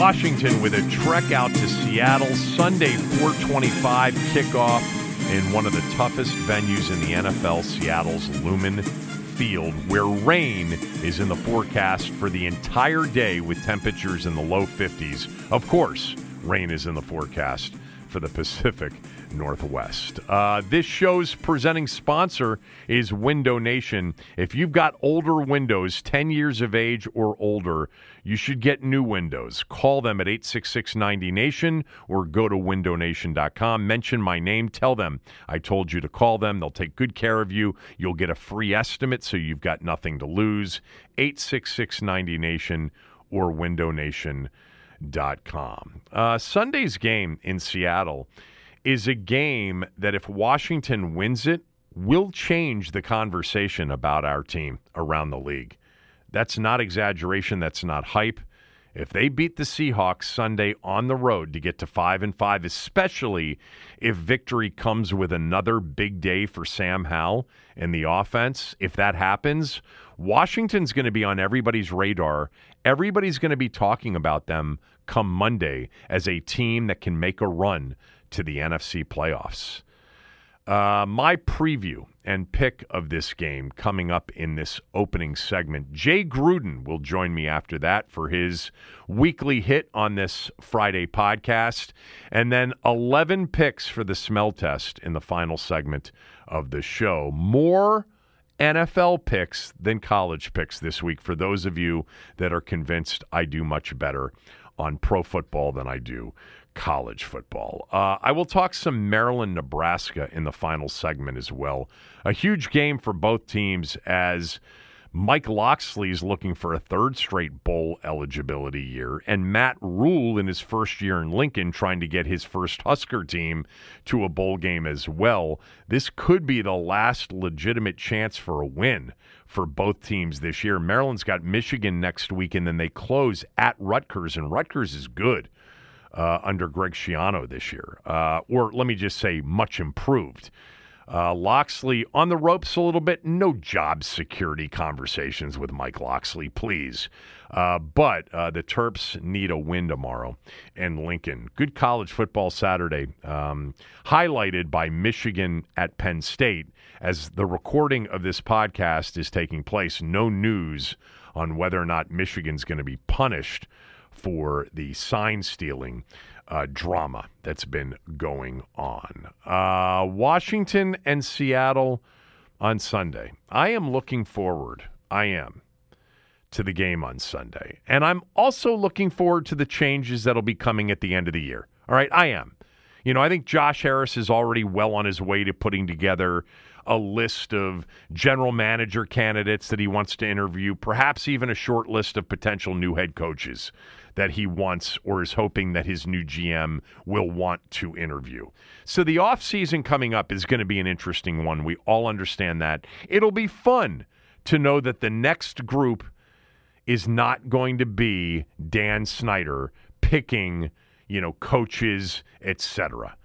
Washington with a trek out to Seattle Sunday 425 kickoff in one of the toughest venues in the NFL, Seattle's Lumen Field, where rain is in the forecast for the entire day with temperatures in the low 50s. Of course, rain is in the forecast for the Pacific Northwest. Uh, this show's presenting sponsor is Window Nation. If you've got older windows, 10 years of age or older, you should get new windows. Call them at 866 90Nation or go to windownation.com. Mention my name. Tell them I told you to call them. They'll take good care of you. You'll get a free estimate so you've got nothing to lose. 866 90Nation or windownation.com. Uh, Sunday's game in Seattle is a game that if Washington wins it, will change the conversation about our team around the league. That's not exaggeration, that's not hype. If they beat the Seahawks Sunday on the road to get to 5 and 5, especially if victory comes with another big day for Sam Howell and the offense, if that happens, Washington's going to be on everybody's radar. Everybody's going to be talking about them come Monday as a team that can make a run to the NFC playoffs. Uh, my preview and pick of this game coming up in this opening segment. Jay Gruden will join me after that for his weekly hit on this Friday podcast. And then 11 picks for the smell test in the final segment of the show. More NFL picks than college picks this week for those of you that are convinced I do much better on pro football than I do college football. Uh, I will talk some Maryland, Nebraska in the final segment as well. A huge game for both teams as Mike Locksley is looking for a third straight bowl eligibility year, and Matt Rhule in his first year in Lincoln trying to get his first Husker team to a bowl game as well. This could be the last legitimate chance for a win for both teams this year. Maryland's got Michigan next week, and then they close at Rutgers, and Rutgers is good uh, under Greg Schiano this year, uh, or let me just say, much improved. Uh, Locksley on the ropes a little bit. No job security conversations with Mike Locksley, please. Uh, but uh, the Terps need a win tomorrow and Lincoln. Good college football Saturday, um, highlighted by Michigan at Penn State. As the recording of this podcast is taking place, no news on whether or not Michigan's going to be punished for the sign stealing uh, drama that's been going on. Uh, Washington and Seattle on Sunday. I am looking forward. I am to the game on Sunday. And I'm also looking forward to the changes that'll be coming at the end of the year. All right, I am. You know, I think Josh Harris is already well on his way to putting together a list of general manager candidates that he wants to interview, perhaps even a short list of potential new head coaches that he wants or is hoping that his new GM will want to interview. So the offseason coming up is going to be an interesting one. We all understand that. It'll be fun to know that the next group is not going to be Dan Snyder picking, you know, coaches, etc.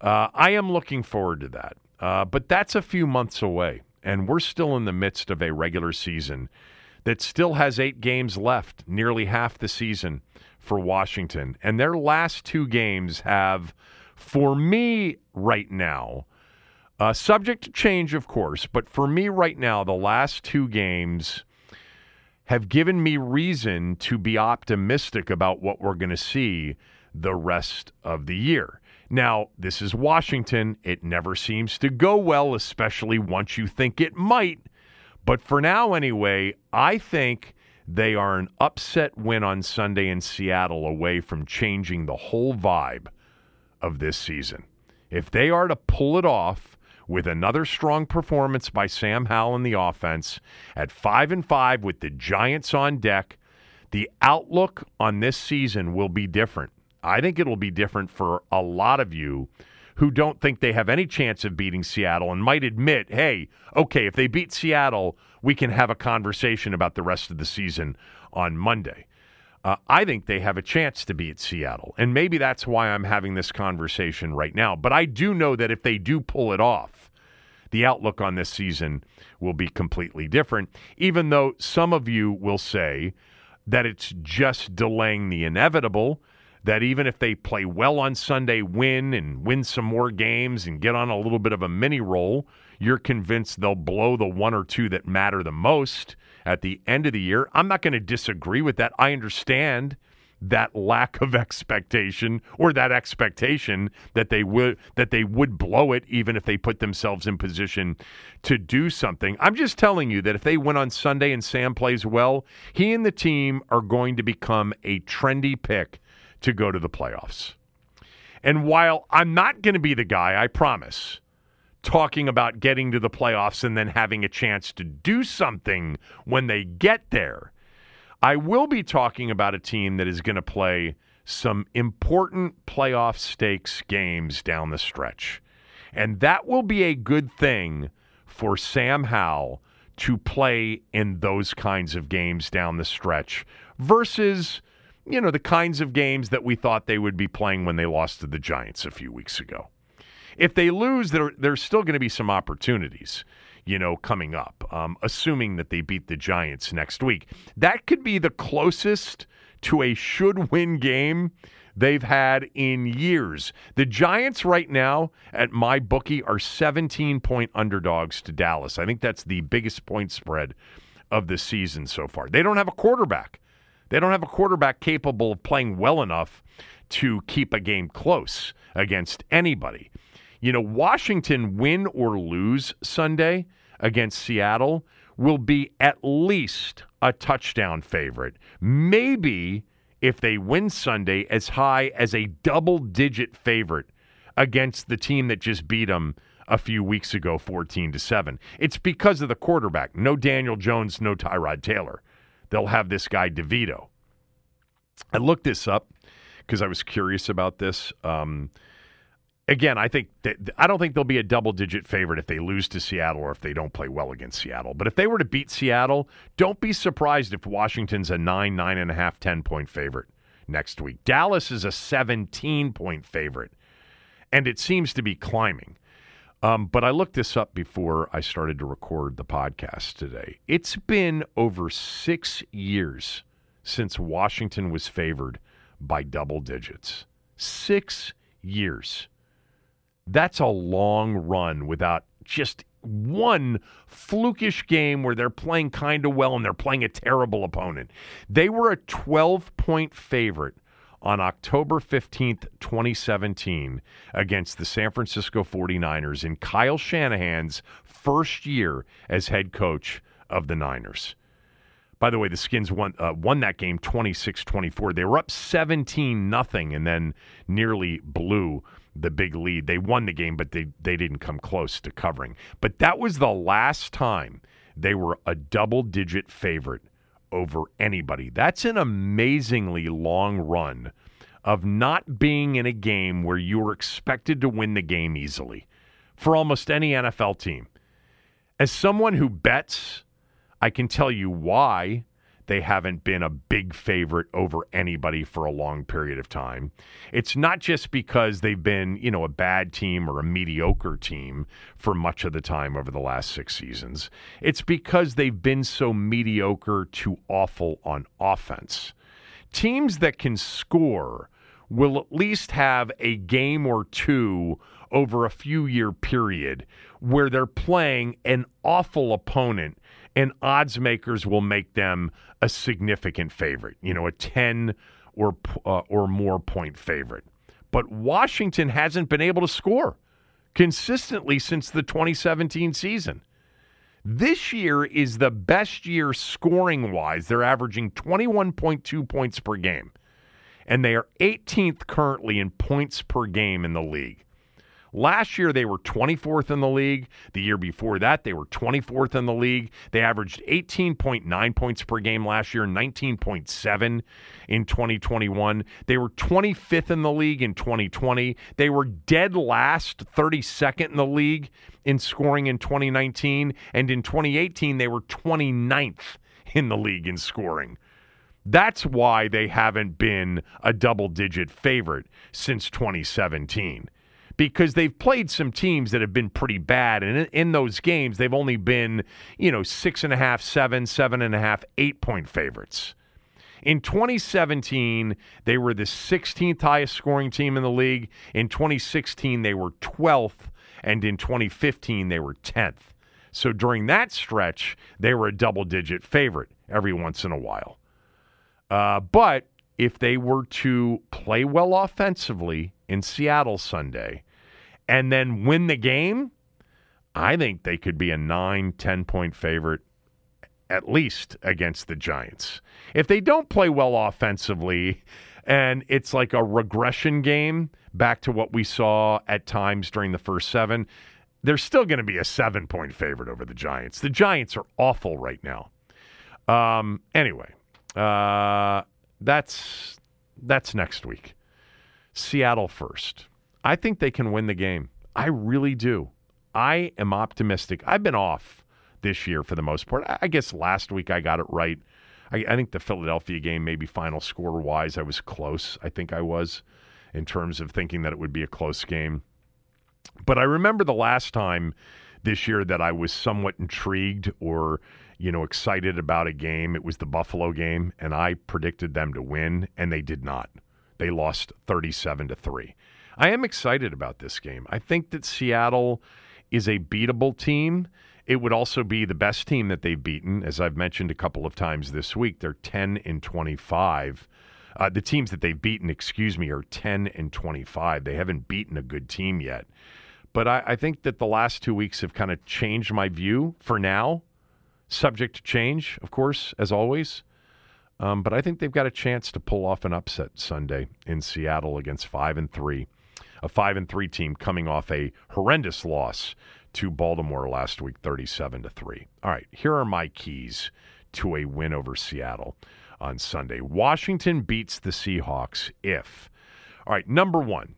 Uh, I am looking forward to that. Uh, but that's a few months away, and we're still in the midst of a regular season that still has eight games left, nearly half the season for Washington. And their last two games have, for me right now, uh, subject to change, of course, but for me right now, the last two games have given me reason to be optimistic about what we're going to see the rest of the year. Now, this is Washington. It never seems to go well, especially once you think it might. But for now, anyway, I think they are an upset win on Sunday in Seattle away from changing the whole vibe of this season. If they are to pull it off with another strong performance by Sam Howell in the offense at 5 and 5 with the Giants on deck, the outlook on this season will be different. I think it'll be different for a lot of you who don't think they have any chance of beating Seattle and might admit, hey, okay, if they beat Seattle, we can have a conversation about the rest of the season on Monday. Uh, I think they have a chance to beat Seattle. And maybe that's why I'm having this conversation right now. But I do know that if they do pull it off, the outlook on this season will be completely different, even though some of you will say that it's just delaying the inevitable that even if they play well on Sunday, win and win some more games and get on a little bit of a mini roll, you're convinced they'll blow the one or two that matter the most at the end of the year. I'm not going to disagree with that. I understand that lack of expectation or that expectation that they would that they would blow it even if they put themselves in position to do something. I'm just telling you that if they win on Sunday and Sam plays well, he and the team are going to become a trendy pick to go to the playoffs. And while I'm not going to be the guy, I promise, talking about getting to the playoffs and then having a chance to do something when they get there, I will be talking about a team that is going to play some important playoff stakes games down the stretch. And that will be a good thing for Sam Howell to play in those kinds of games down the stretch versus you know, the kinds of games that we thought they would be playing when they lost to the Giants a few weeks ago. If they lose, there, there's still going to be some opportunities, you know, coming up, um, assuming that they beat the Giants next week. That could be the closest to a should win game they've had in years. The Giants right now at my bookie are 17 point underdogs to Dallas. I think that's the biggest point spread of the season so far. They don't have a quarterback. They don't have a quarterback capable of playing well enough to keep a game close against anybody. You know, Washington win or lose Sunday against Seattle will be at least a touchdown favorite. Maybe if they win Sunday as high as a double digit favorite against the team that just beat them a few weeks ago 14 to 7. It's because of the quarterback. No Daniel Jones, no Tyrod Taylor they'll have this guy DeVito. I looked this up because I was curious about this. Um, again, I think that, I don't think they'll be a double digit favorite if they lose to Seattle or if they don't play well against Seattle. But if they were to beat Seattle, don't be surprised if Washington's a nine, nine and a half, 10 point favorite next week. Dallas is a 17 point favorite, and it seems to be climbing. Um, but I looked this up before I started to record the podcast today. It's been over six years since Washington was favored by double digits. Six years. That's a long run without just one flukish game where they're playing kind of well and they're playing a terrible opponent. They were a 12 point favorite on October 15th, 2017, against the San Francisco 49ers in Kyle Shanahan's first year as head coach of the Niners. By the way, the Skins won uh, won that game 26-24. They were up 17 nothing and then nearly blew the big lead. They won the game, but they they didn't come close to covering. But that was the last time they were a double digit favorite over anybody. That's an amazingly long run of not being in a game where you were expected to win the game easily for almost any NFL team. As someone who bets, I can tell you why they haven't been a big favorite over anybody for a long period of time. It's not just because they've been, you know, a bad team or a mediocre team for much of the time over the last six seasons. It's because they've been so mediocre to awful on offense. Teams that can score will at least have a game or two over a few year period where they're playing an awful opponent and odds makers will make them a significant favorite, you know, a 10 or uh, or more point favorite. But Washington hasn't been able to score consistently since the 2017 season. This year is the best year scoring wise. They're averaging 21.2 points per game and they are 18th currently in points per game in the league. Last year, they were 24th in the league. The year before that, they were 24th in the league. They averaged 18.9 points per game last year, 19.7 in 2021. They were 25th in the league in 2020. They were dead last, 32nd in the league in scoring in 2019. And in 2018, they were 29th in the league in scoring. That's why they haven't been a double digit favorite since 2017 because they've played some teams that have been pretty bad. And in, those games, they've only been, you know, six and a half, seven, seven and a half, eight point favorites. In 2017, they were the 16th highest scoring team in the league. In 2016, they were 12th. And in 2015, they were 10th. So during that stretch, they were a double digit favorite every once in a while. Uh, but if they were to play well offensively in Seattle Sunday and then win the game, I think they could be a 9, 10 point favorite at least against the Giants. If they don't play well offensively and it's like a regression game back to what we saw at times during the first seven, they're still going to be a seven point favorite over the Giants. The Giants are awful right now. Um, anyway, uh, that's that's next week. Seattle first. I think they can win the game. I really do. I am optimistic. I've been off this year for the most part. I guess last week I got it right. I, I think the Philadelphia game, maybe final score wise, I was close. I think I was in terms of thinking that it would be a close game. But I remember the last time this year that I was somewhat intrigued or you know, excited about a game. It was the Buffalo game, and I predicted them to win, and they did not. They lost 37 to 3. I am excited about this game. I think that Seattle is a beatable team. It would also be the best team that they've beaten, as I've mentioned a couple of times this week. They're 10 and 25. Uh, the teams that they've beaten, excuse me, are 10 and 25. They haven't beaten a good team yet. But I, I think that the last two weeks have kind of changed my view for now subject to change, of course, as always. Um, but I think they've got a chance to pull off an upset Sunday in Seattle against five and three, a five and three team coming off a horrendous loss to Baltimore last week, thirty-seven to three. All right, here are my keys to a win over Seattle on Sunday. Washington beats the Seahawks if. All right, number one,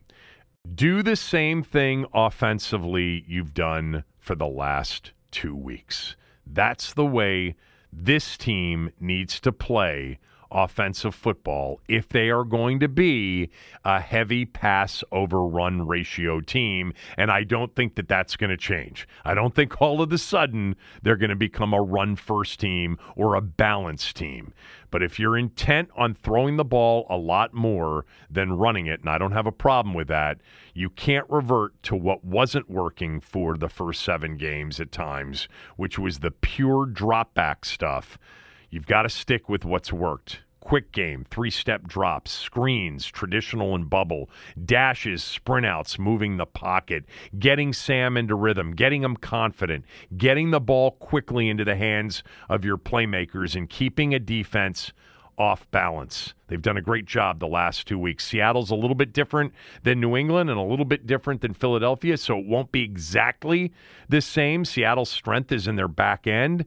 do the same thing offensively you've done for the last two weeks. That's the way this team needs to play offensive football if they are going to be a heavy pass over run ratio team. And I don't think that that's going to change. I don't think all of a sudden they're going to become a run first team or a balanced team. But if you're intent on throwing the ball a lot more than running it, and I don't have a problem with that, you can't revert to what wasn't working for the first seven games at times, which was the pure drop back stuff You've got to stick with what's worked. Quick game, three step drops, screens, traditional and bubble, dashes, sprint outs, moving the pocket, getting Sam into rhythm, getting him confident, getting the ball quickly into the hands of your playmakers, and keeping a defense off balance. They've done a great job the last two weeks. Seattle's a little bit different than New England and a little bit different than Philadelphia, so it won't be exactly the same. Seattle's strength is in their back end.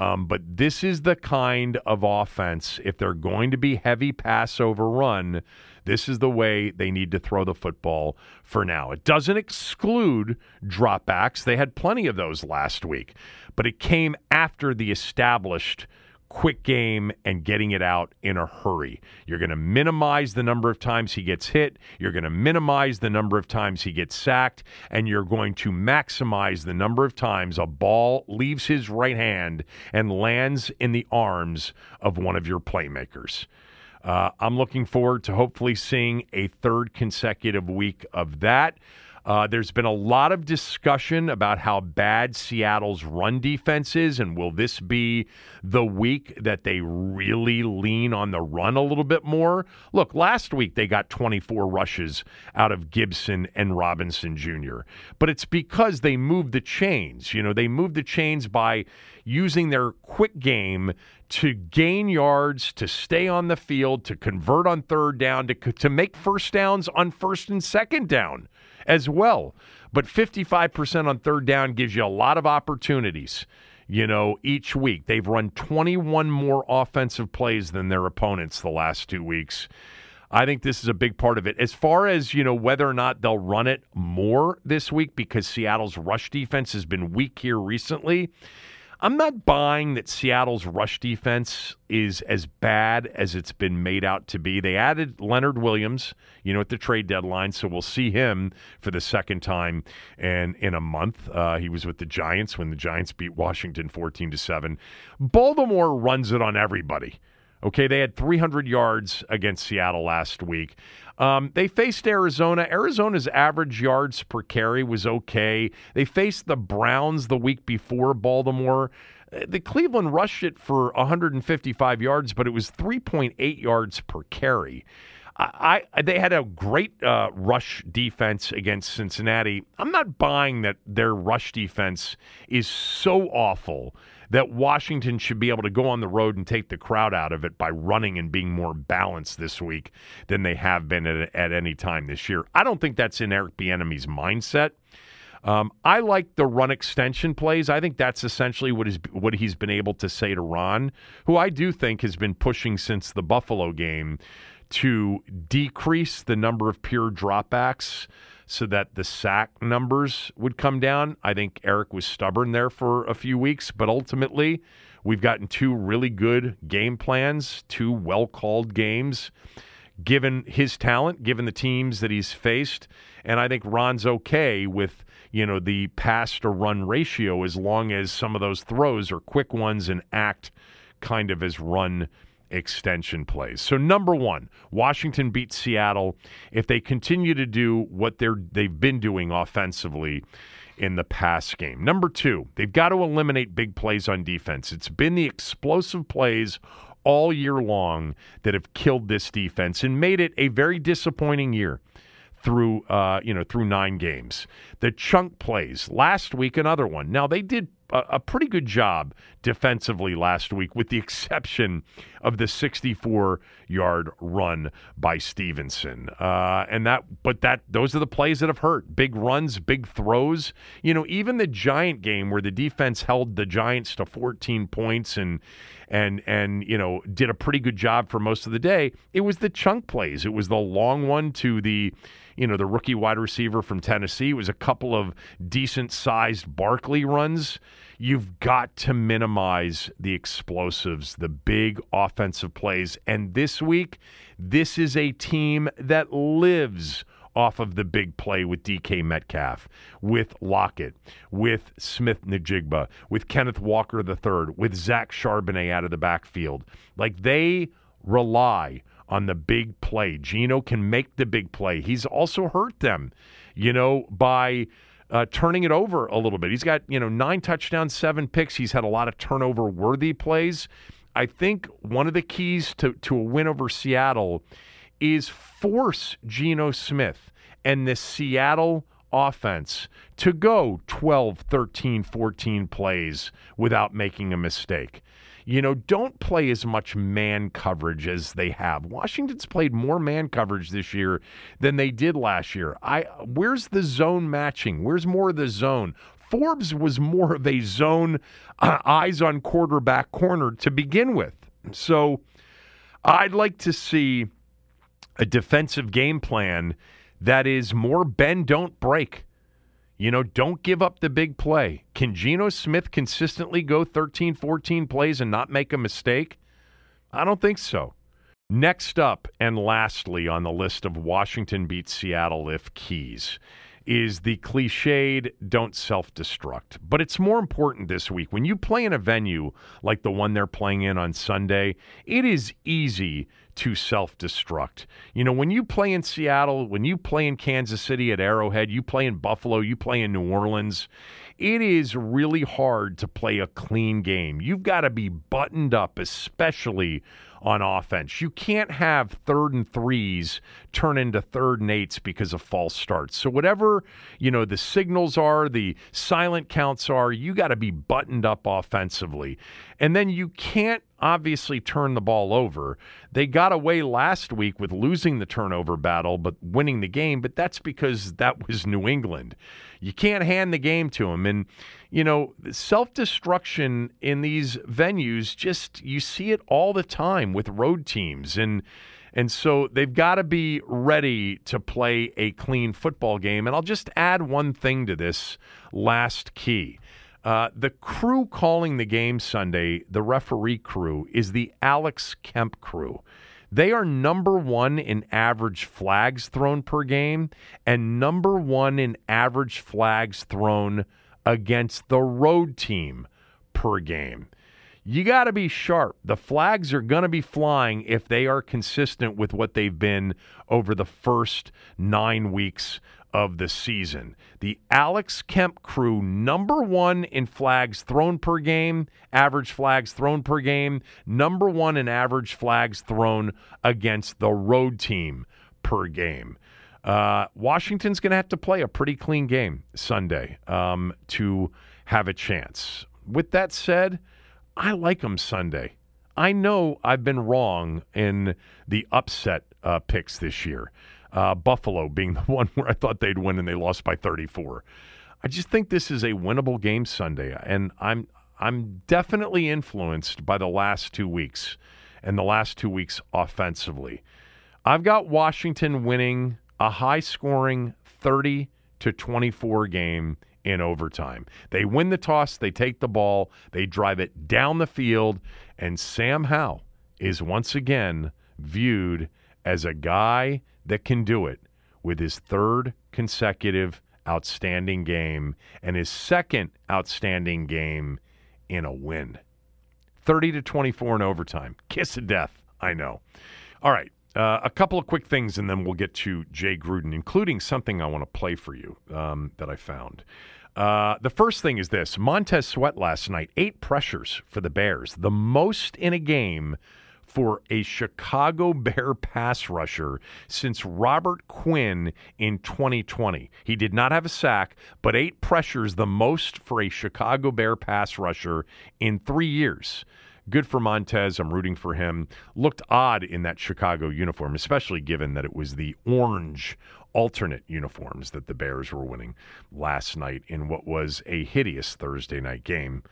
Um, but this is the kind of offense, if they're going to be heavy pass over run, this is the way they need to throw the football for now. It doesn't exclude dropbacks. They had plenty of those last week, but it came after the established quick game and getting it out in a hurry. You're going to minimize the number of times he gets hit, you're going to minimize the number of times he gets sacked, and you're going to maximize the number of times a ball leaves his right hand and lands in the arms of one of your playmakers. Uh, I'm looking forward to hopefully seeing a third consecutive week of that. Uh, there's been a lot of discussion about how bad Seattle's run defense is, and will this be the week that they really lean on the run a little bit more? Look, last week they got 24 rushes out of Gibson and Robinson Jr., but it's because they moved the chains. You know, they moved the chains by using their quick game to gain yards, to stay on the field, to convert on third down, to, to make first downs on first and second down as well. But 55% on third down gives you a lot of opportunities, you know, each week. They've run 21 more offensive plays than their opponents the last two weeks. I think this is a big part of it. As far as, you know, whether or not they'll run it more this week because Seattle's rush defense has been weak here recently, I'm not buying that Seattle's rush defense is as bad as it's been made out to be. They added Leonard Williams, you know, at the trade deadline, so we'll see him for the second time in in a month. Uh, he was with the Giants when the Giants beat Washington 14 to seven. Baltimore runs it on everybody. Okay, they had 300 yards against Seattle last week. Um, they faced Arizona. Arizona's average yards per carry was okay. They faced the Browns the week before Baltimore. The Cleveland rushed it for 155 yards, but it was 3.8 yards per carry. I, I, they had a great uh, rush defense against Cincinnati. I'm not buying that their rush defense is so awful that Washington should be able to go on the road and take the crowd out of it by running and being more balanced this week than they have been at, at any time this year. I don't think that's in Eric Bieniemy's mindset. Um, I like the run extension plays. I think that's essentially what is what he's been able to say to Ron, who I do think has been pushing since the Buffalo game to decrease the number of pure dropbacks so that the sack numbers would come down. I think Eric was stubborn there for a few weeks, but ultimately, we've gotten two really good game plans, two well called games, given his talent, given the teams that he's faced. And I think Ron's okay with, you know, the pass to run ratio as long as some of those throws are quick ones and act kind of as run extension plays. So number 1, Washington beats Seattle if they continue to do what they're they've been doing offensively in the pass game. Number 2, they've got to eliminate big plays on defense. It's been the explosive plays all year long that have killed this defense and made it a very disappointing year through uh, you know through nine games. The chunk plays last week, another one. Now they did a, pretty good job defensively last week, with the exception of the 64-yard run by Stevenson. Uh, and that, but that those are the plays that have hurt. Big runs, big throws. You know, even the Giant game where the defense held the Giants to 14 points and and and you know did a pretty good job for most of the day. It was the chunk plays. It was the long one to the you know, the rookie wide receiver from Tennessee. It was a couple of decent sized Barkley runs. You've got to minimize the explosives, the big offensive plays. And this week, this is a team that lives off of the big play with DK Metcalf, with Lockett, with Smith Njigba, with Kenneth Walker III, with Zach Charbonnet out of the backfield. Like they rely on the big play. Geno can make the big play. He's also hurt them, you know, by uh, turning it over a little bit. He's got, you know, nine touchdowns, seven picks. He's had a lot of turnover worthy plays. I think one of the keys to, to a win over Seattle is force Geno Smith and the Seattle offense to go 12, 13, 14 plays without making a mistake you know, don't play as much man coverage as they have. Washington's played more man coverage this year than they did last year. I where's the zone matching? Where's more of the zone? Forbes was more of a zone uh, eyes on quarterback corner to begin with. So I'd like to see a defensive game plan that is more bend don't break. You know, don't give up the big play. Can Geno Smith consistently go 13, 14 plays and not make a mistake? I don't think so. Next up, and lastly on the list of Washington beats Seattle if keys, is the cliched don't self destruct. But it's more important this week. When you play in a venue like the one they're playing in on Sunday, it is easy to self destruct. You know, when you play in Seattle, when you play in Kansas City at Arrowhead, you play in Buffalo, you play in New Orleans, it is really hard to play a clean game. You've got to be buttoned up, especially on offense. You can't have third and threes turn into third and eights because of false starts. So whatever, you know, the signals are, the silent counts are, you got to be buttoned up offensively. And then you can't obviously turn the ball over. They got away last week with losing the turnover battle but winning the game, but that's because that was New England. You can't hand the game to them and you know, self-destruction in these venues just you see it all the time with road teams and and so they've got to be ready to play a clean football game. And I'll just add one thing to this last key. Uh, the crew calling the game Sunday, the referee crew, is the Alex Kemp crew. They are number one in average flags thrown per game and number one in average flags thrown against the road team per game. You got to be sharp. The flags are going to be flying if they are consistent with what they've been over the first nine weeks of the season. The Alex Kemp crew, number one in flags thrown per game, average flags thrown per game, number one in average flags thrown against the road team per game. Uh, Washington's going to have to play a pretty clean game Sunday um, to have a chance. With that said, I like them Sunday. I know I've been wrong in the upset uh, picks this year uh, Buffalo being the one where I thought they'd win and they lost by 34. I just think this is a winnable game Sunday, and I'm I'm definitely influenced by the last two weeks and the last two weeks offensively. I've got Washington winning a high scoring 30 to 24 game in overtime. They win the toss, they take the ball, they drive it down the field, and Sam Howell is once again viewed as a guy that can do it with his third consecutive outstanding game and his second outstanding game in a win. 30 to 24 in overtime. Kiss of death, I know. All right, uh, a couple of quick things, and then we'll get to Jay Gruden, including something I want to play for you um, that I found. Uh, the first thing is this Montez Sweat last night, eight pressures for the Bears, the most in a game for a Chicago Bear pass rusher since Robert Quinn in 2020. He did not have a sack, but eight pressures, the most for a Chicago Bear pass rusher in three years. Good for Montez. I'm rooting for him. Looked odd in that Chicago uniform, especially given that it was the orange alternate uniforms that the Bears were winning last night in what was a hideous Thursday night game.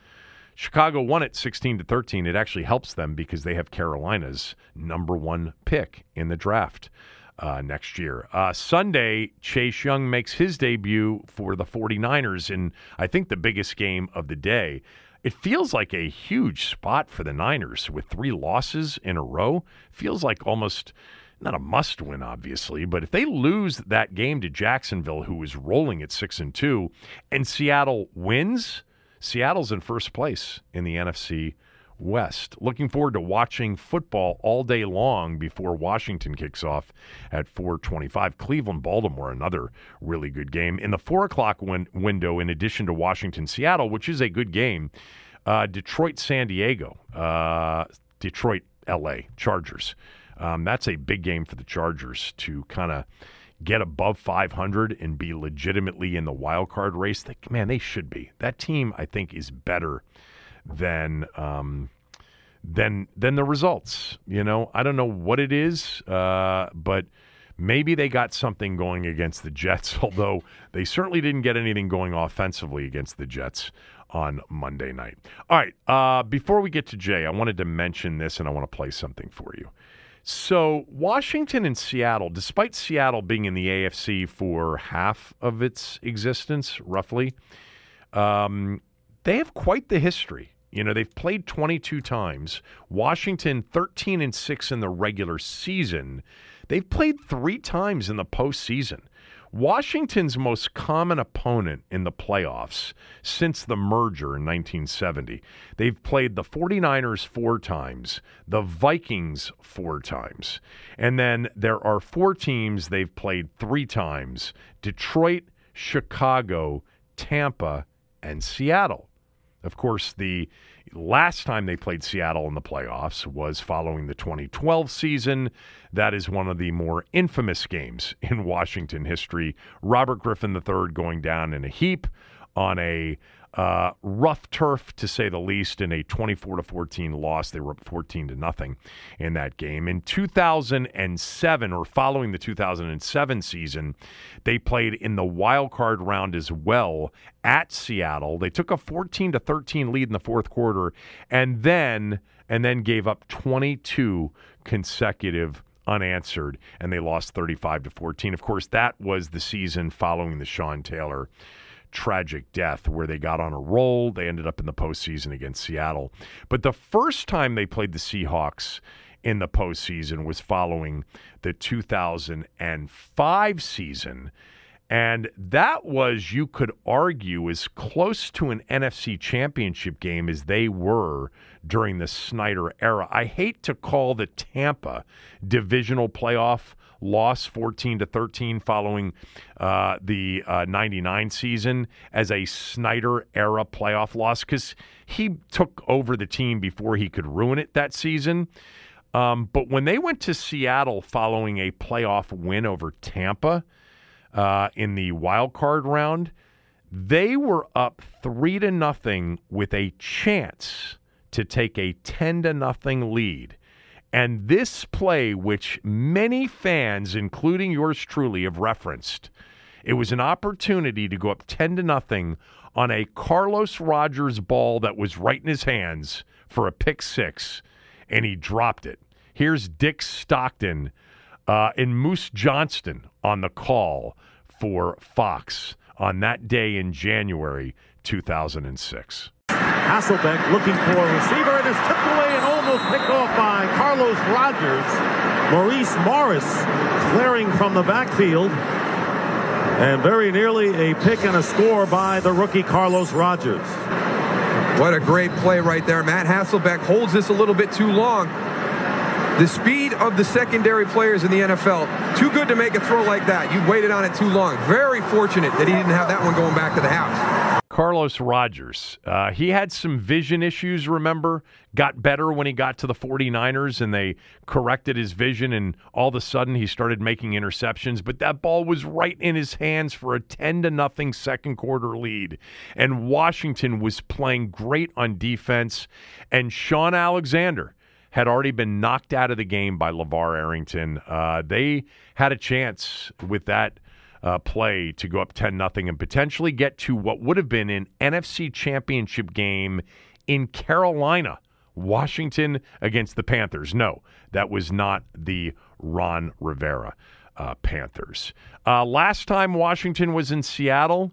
Chicago won it 16 to 13. It actually helps them because they have Carolina's number one pick in the draft uh, next year. Uh, Sunday, Chase Young makes his debut for the 49ers in, I think, the biggest game of the day. It feels like a huge spot for the Niners with three losses in a row. Feels like almost not a must win, obviously, but if they lose that game to Jacksonville, who is rolling at six and two, and Seattle wins, Seattle's in first place in the NFC West. Looking forward to watching football all day long before Washington kicks off at 4:25. Cleveland, Baltimore, another really good game in the four o'clock win- window. In addition to Washington, Seattle, which is a good game, uh, Detroit, San Diego, uh, Detroit, L.A. Chargers. Um, that's a big game for the Chargers to kind of get above 500 and be legitimately in the wild card race, they, man, they should be. That team, I think, is better than um, than than the results. You know, I don't know what it is, uh, but maybe they got something going against the Jets. Although they certainly didn't get anything going offensively against the Jets on Monday night. All right, uh, before we get to Jay, I wanted to mention this, and I want to play something for you. So, Washington and Seattle, despite Seattle being in the AFC for half of its existence, roughly, um, they have quite the history. You know, they've played 22 times. Washington 13 and 6 in the regular season. They've played 3 times in the postseason. Washington's most common opponent in the playoffs since the merger in 1970. They've played the 49ers four times, the Vikings four times, and then there are four teams they've played three times Detroit, Chicago, Tampa, and Seattle. Of course, the last time they played Seattle in the playoffs was following the 2012 season. That is one of the more infamous games in Washington history. Robert Griffin III going down in a heap on a uh, rough turf to say the least in a 24 to 14 loss. They were up 14 to nothing in that game. In 2007 or following the 2007 season, they played in the wild card round as well at Seattle. They took a 14 to 13 lead in the fourth quarter and then and then gave up 22 consecutive unanswered and they lost 35 to 14. Of course, that was the season following the Sean Taylor tragic death where they got on a roll. They ended up in the postseason against Seattle. But the first time they played the Seahawks in the postseason was following the 2005 season. And that was, you could argue, as close to an NFC championship game as they were during the Snyder era. I hate to call the Tampa divisional playoff loss 14 to 13 following uh, the uh, 99 season as a Snyder era playoff loss because he took over the team before he could ruin it that season. Um, but when they went to Seattle following a playoff win over Tampa uh, in the wild card round, they were up three to nothing with a chance to take a 10 to nothing lead and this play, which many fans, including yours truly, have referenced, it was an opportunity to go up 10 to nothing on a Carlos Rogers ball that was right in his hands for a pick six, and he dropped it. Here's Dick Stockton uh, and Moose Johnston on the call for Fox on that day in January 2006. Hasselbeck looking for a receiver and is tipped away and almost picked off by Carlos Rogers. Maurice Morris flaring from the backfield. And very nearly a pick and a score by the rookie Carlos Rogers. What a great play right there. Matt Hasselbeck holds this a little bit too long. The speed of the secondary players in the NFL, too good to make a throw like that. You waited on it too long. Very fortunate that he didn't have that one going back to the house. Carlos Rogers. Uh, he had some vision issues, remember? Got better when he got to the 49ers and they corrected his vision, and all of a sudden he started making interceptions. But that ball was right in his hands for a 10 to nothing second quarter lead. And Washington was playing great on defense. And Shaun Alexander had already been knocked out of the game by LaVar Arrington. Uh, they had a chance with that uh, play to go up 10 nothing and potentially get to what would have been an NFC championship game in Carolina. Washington against the Panthers. No, that was not the Ron Rivera uh, Panthers. Uh, last time Washington was in Seattle,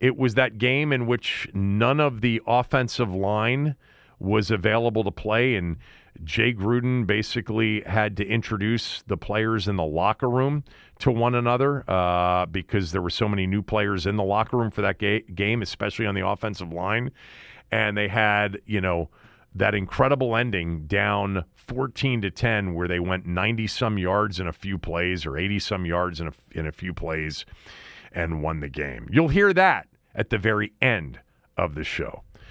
it was that game in which none of the offensive line was available to play, and Jay Gruden basically had to introduce the players in the locker room to one another uh, because there were so many new players in the locker room for that ga- game, especially on the offensive line. And they had, you know, that incredible ending down 14 to 10 where they went 90 some yards in a few plays or 80 some yards in a, in a few plays and won the game. You'll hear that at the very end of the show.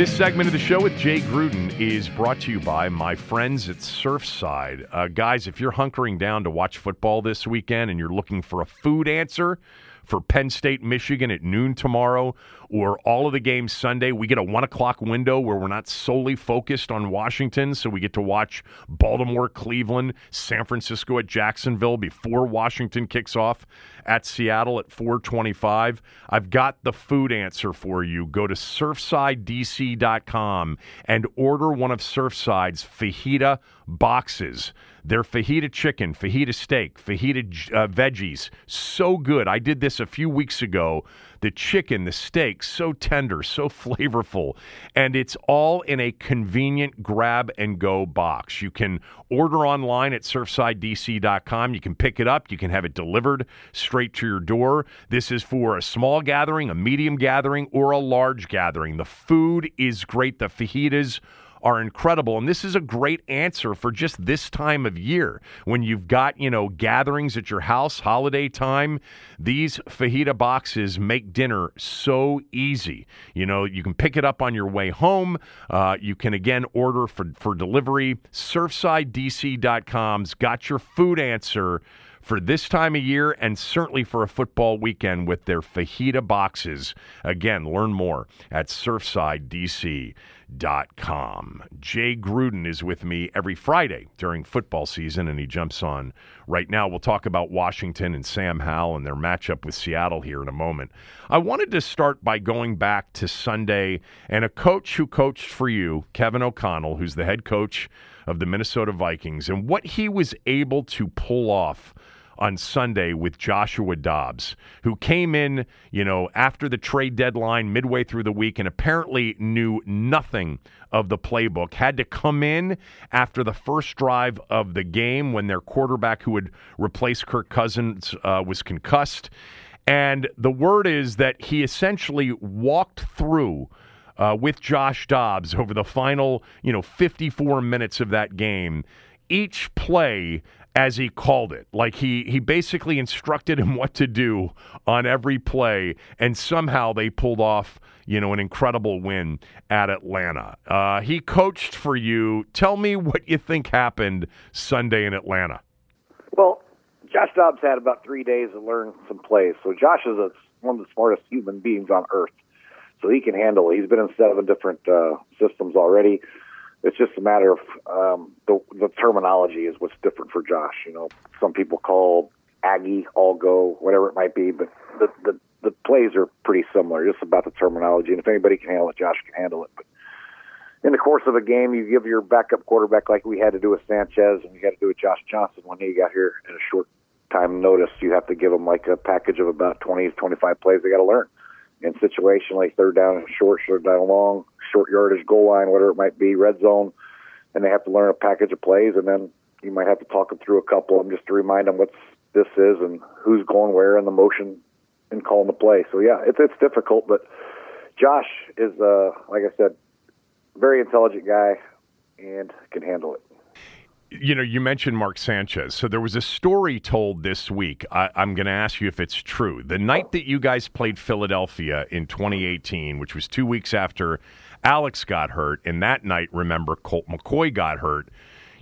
This segment of the show with Jay Gruden is brought to you by my friends at Surfside. Uh, guys, if you're hunkering down to watch football this weekend and you're looking for a food answer for Penn State, Michigan at noon tomorrow, or all of the games Sunday. We get a one o'clock window where we're not solely focused on Washington, so we get to watch Baltimore, Cleveland, San Francisco at Jacksonville before Washington kicks off at Seattle at 425. I've got the food answer for you. Go to surfsidedc.com and order one of Surfside's fajita boxes. They're fajita chicken, fajita steak, fajita uh, veggies. So good. I did this a few weeks ago the chicken, the steak, so tender, so flavorful. And it's all in a convenient grab and go box. You can order online at surfsidedc.com. You can pick it up, you can have it delivered straight to your door. This is for a small gathering, a medium gathering, or a large gathering. The food is great. The fajitas are incredible. And this is a great answer for just this time of year when you've got, you know, gatherings at your house, holiday time. These fajita boxes make dinner so easy. You know, you can pick it up on your way home. Uh, you can, again, order for, for delivery. SurfsideDC.com's got your food answer for this time of year and certainly for a football weekend with their fajita boxes. Again, learn more at surfsidedc.com. Jay Gruden is with me every Friday during football season, and he jumps on right now. We'll talk about Washington and Sam Howell and their matchup with Seattle here in a moment. I wanted to start by going back to Sunday and a coach who coached for you, Kevin O'Connell, who's the head coach of the Minnesota Vikings, and what he was able to pull off on Sunday with Joshua Dobbs, who came in, you know, after the trade deadline midway through the week and apparently knew nothing of the playbook, had to come in after the first drive of the game when their quarterback who would replace Kirk Cousins uh, was concussed. And the word is that he essentially walked through uh, with Josh Dobbs over the final, you know, 54 minutes of that game. Each play as he called it. Like he he basically instructed him what to do on every play, and somehow they pulled off you know an incredible win at Atlanta. Uh, he coached for you. Tell me what you think happened Sunday in Atlanta. Well, Josh Dobbs had about three days to learn some plays. So Josh is a, one of the smartest human beings on earth. So he can handle it. He's been in seven different uh, systems already it's just a matter of um, the the terminology is what's different for Josh. You know, some people call Aggie, all go, whatever it might be, but the the the plays are pretty similar, just about the terminology. And if anybody can handle it, Josh can handle it. But in the course of a game, you give your backup quarterback, like we had to do with Sanchez, and we got to do with Josh Johnson when he got here in a short time notice. You have to give them like a package of about 20, to 25 plays they got to learn. And situationally, third down and short, third down long, short yardage, goal line, whatever it might be, red zone, and they have to learn a package of plays, and then you might have to talk them through a couple of them just to remind them what this is and who's going where and the motion and calling the play. So yeah, it's it's difficult, but Josh is uh, like I said, very intelligent guy and can handle it you know, you mentioned Mark Sanchez. So there was a story told this week. I, am going to ask you if it's true. The night that you guys played Philadelphia in 2018, which was two weeks after Alex got hurt, and that night, remember, Colt McCoy got hurt.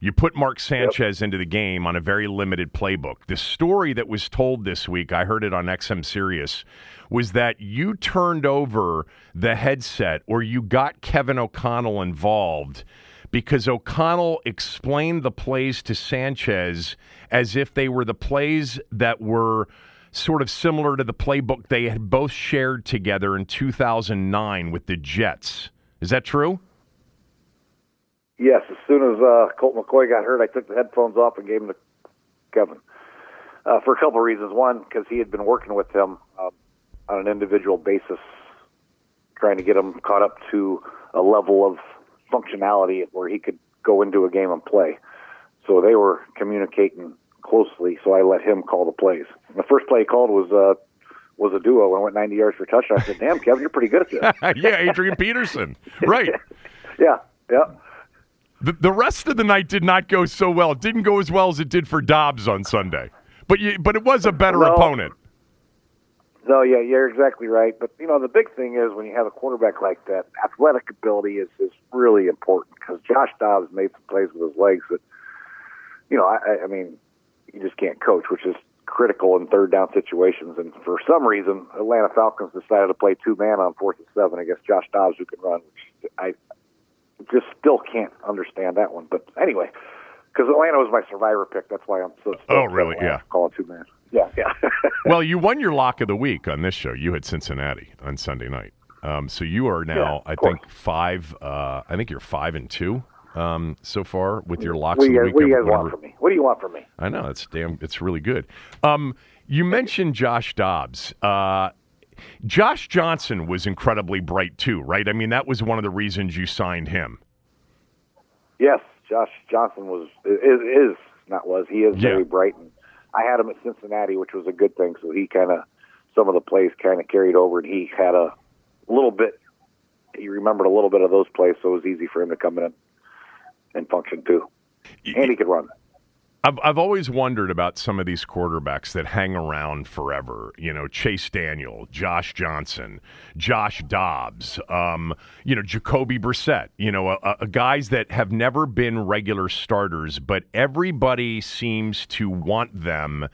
You put Mark Sanchez yep. into the game on a very limited playbook. The story that was told this week, I heard it on XM Sirius, was that you turned over the headset or you got Kevin O'Connell involved because O'Connell explained the plays to Sanchez as if they were the plays that were sort of similar to the playbook they had both shared together in 2009 with the Jets. Is that true? Yes. As soon as uh, Colt McCoy got hurt, I took the headphones off and gave them to Kevin uh, for a couple of reasons. One, because he had been working with him um, on an individual basis, trying to get him caught up to a level of functionality where he could go into a game and play. So they were communicating closely. So I let him call the plays. the first play he called was uh, was a duo and went 90 yards for a touchdown. I said, "Damn, Kevin, you're pretty good at this." yeah, Adrian Peterson. Right. yeah. Yeah. The, the rest of the night did not go so well. It didn't go as well as it did for Dobbs on Sunday. But you, but it was a better No. opponent. No, yeah, you're exactly right. But you know, the big thing is when you have a quarterback like that, athletic ability is is really important because Josh Dobbs made some plays with his legs that, you know, I, I- mean, you just can't coach, which is critical in third down situations. And for some reason, Atlanta Falcons decided to play two man on fourth and seven against Josh Dobbs, who can run. Which I just still can't understand that one. But anyway, because Atlanta was my survivor pick, that's why I'm so. Oh, really? Yeah. Calling two man. Yeah, yeah. Well, you won your lock of the week on this show. You had Cincinnati on Sunday night. Um, so you are now, Yeah, I course. think, five. Uh, I think you're five and two um, so far with your locks what do of you the guys, week. what do you guys want from me? What do you want from me? I know it's damn. It's really good. Um, you mentioned Josh Dobbs. Uh, Josh Johnson was incredibly bright too, right? I mean, that was one of the reasons you signed him. Yes, Josh Johnson was is, is not was he is Yeah. very bright, and I had him at Cincinnati, which was a good thing. So he kind of some of the plays kind of carried over, and he had a little bit. He remembered a little bit of those plays, so it was easy for him to come in and function too. And he could run. I've I've always wondered about some of these quarterbacks that hang around forever. You know, Chase Daniel, Josh Johnson, Josh Dobbs, um, you know, Jacoby Brissett. You know, guys that have never been regular starters, but everybody seems to want them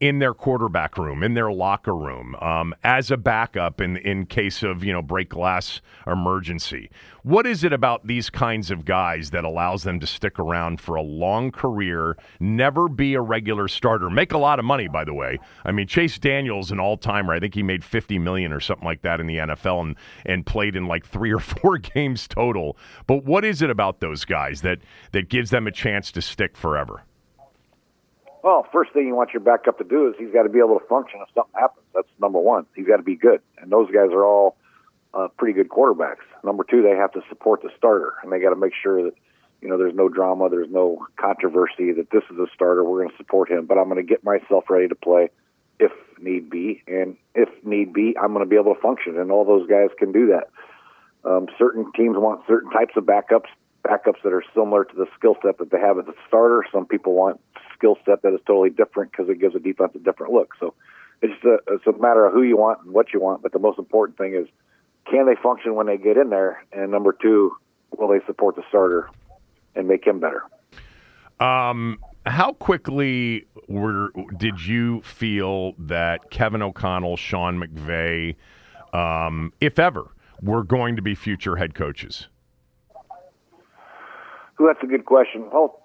in their quarterback room, in their locker room, um, as a backup in in case of you know break glass emergency. What is it about these kinds of guys that allows them to stick around for a long career, never be a regular starter, make a lot of money? By the way, I mean Chase Daniels, an all timer. I think he made fifty million or something like that in the NFL, and and played in like three or four games total. But what is it about those guys that that gives them a chance to stick forever? Well, first thing you want your backup to do is he's got to be able to function if something happens. That's number one. He's got to be good, and those guys are all uh, pretty good quarterbacks. Number two, they have to support the starter, and they got to make sure that you know there's no drama, there's no controversy. That this is a starter, we're going to support him, but I'm going to get myself ready to play if need be, and if need be, I'm going to be able to function, and all those guys can do that. Um, certain teams want certain types of backups, backups that are similar to the skill set that they have as a starter. Some people want skill set that is totally different because it gives a defense a different look. So it's just a, it's a matter of who you want and what you want. But the most important thing is can they function when they get in there? And number two, will they support the starter and make him better? Um, how quickly were did you feel that Kevin O'Connell, Sean McVay, um, if ever, were going to be future head coaches? Well, that's a good question. Well,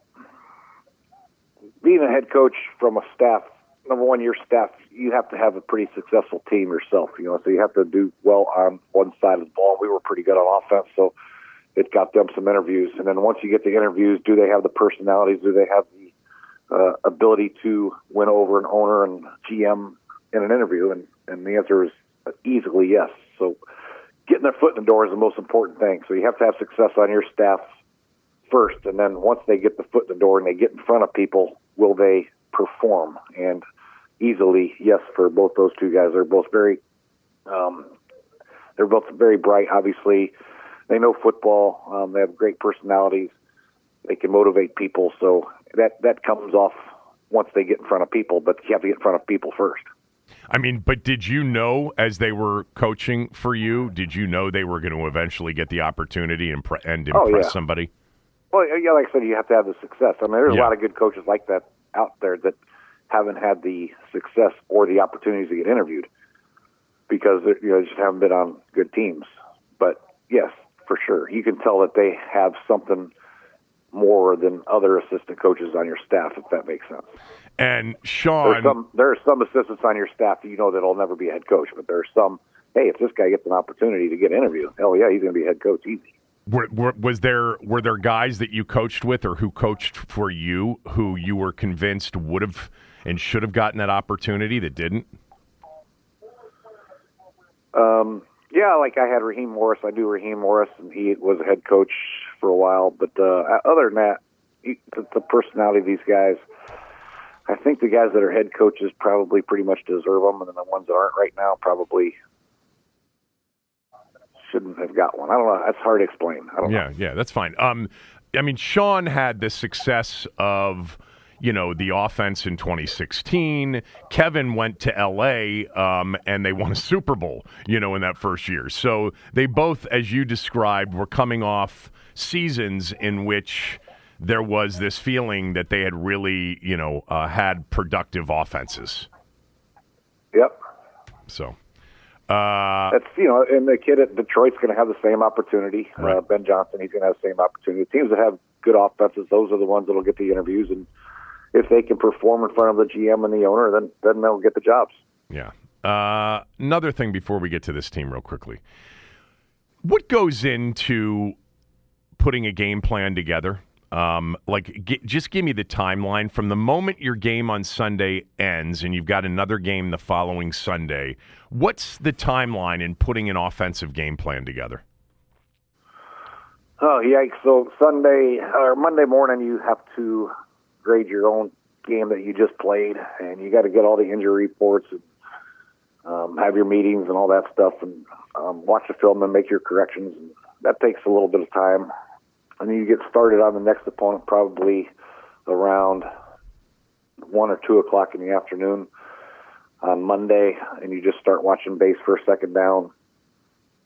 being a head coach from a staff, number one, your staff, you have to have a pretty successful team yourself. You know, so you have to do well on one side of the ball. We were pretty good on offense, so it got them some interviews. And then once you get the interviews, do they have the personalities? Do they have the uh, ability to win over an owner and GM in an interview? And and the answer is easily yes. So getting their foot in the door is the most important thing. So you have to have success on your staff first, and then once they get the foot in the door and they get in front of people, will they perform? And easily, yes, for both those two guys. They're both very, um, they're both very bright. Obviously, they know football. Um, they have great personalities. They can motivate people. So that that comes off once they get in front of people. But you have to get in front of people first. I mean, but did you know as they were coaching for you? Did you know they were going to eventually get the opportunity and, pre- and Oh, impress yeah. somebody? Well, yeah, like I said, you have to have the success. I mean, there's Yeah. a lot of good coaches like that out there that haven't had the success or the opportunities to get interviewed because they you know, just haven't been on good teams. But yes, for sure, you can tell that they have something more than other assistant coaches on your staff, if that makes sense. And Sean, there's some there are some assistants on your staff that you know that'll never be a head coach, but there are some. Hey, if this guy gets an opportunity to get an interview, hell yeah, he's going to be head coach easy. Were, were, was there were there guys that you coached with or who coached for you who you were convinced would have and should have gotten that opportunity that didn't? Um, yeah, like I had Raheem Morris. I knew Raheem Morris, and he was a head coach for a while. But uh, other than that, he, the, the personality of these guys, I think the guys that are head coaches probably pretty much deserve them, and the ones that aren't right now probably shouldn't have got one. I don't know. That's hard to explain. I don't yeah, know. Yeah, that's fine. Um, I mean, Sean had the success of you know the offense in 2016. Kevin went to LA um, and they won a Super Bowl, you know, in that first year. So they both, as you described, were coming off seasons in which there was this feeling that they had really, you know, uh, had productive offenses. Yep. So. Uh, That's you know, and the kid at Detroit's going to have the same opportunity. Right. Uh, ben Johnson, he's going to have the same opportunity. The teams that have good offenses, those are the ones that'll get the interviews, and if they can perform in front of the GM and the owner, then then they'll get the jobs. Yeah. Uh, another thing before we get to this team, real quickly, what goes into putting a game plan together? Um, like, g- just give me the timeline from the moment your game on Sunday ends and you've got another game the following Sunday. What's the timeline in putting an offensive game plan together? Oh, yikes! So Sunday or Monday morning, you have to grade your own game that you just played, and you got to get all the injury reports and um, have your meetings and all that stuff, and um, watch the film and make your corrections. That takes a little bit of time, and need to get started on the next opponent probably around one or two o'clock in the afternoon on Monday, and you just start watching base first, second down.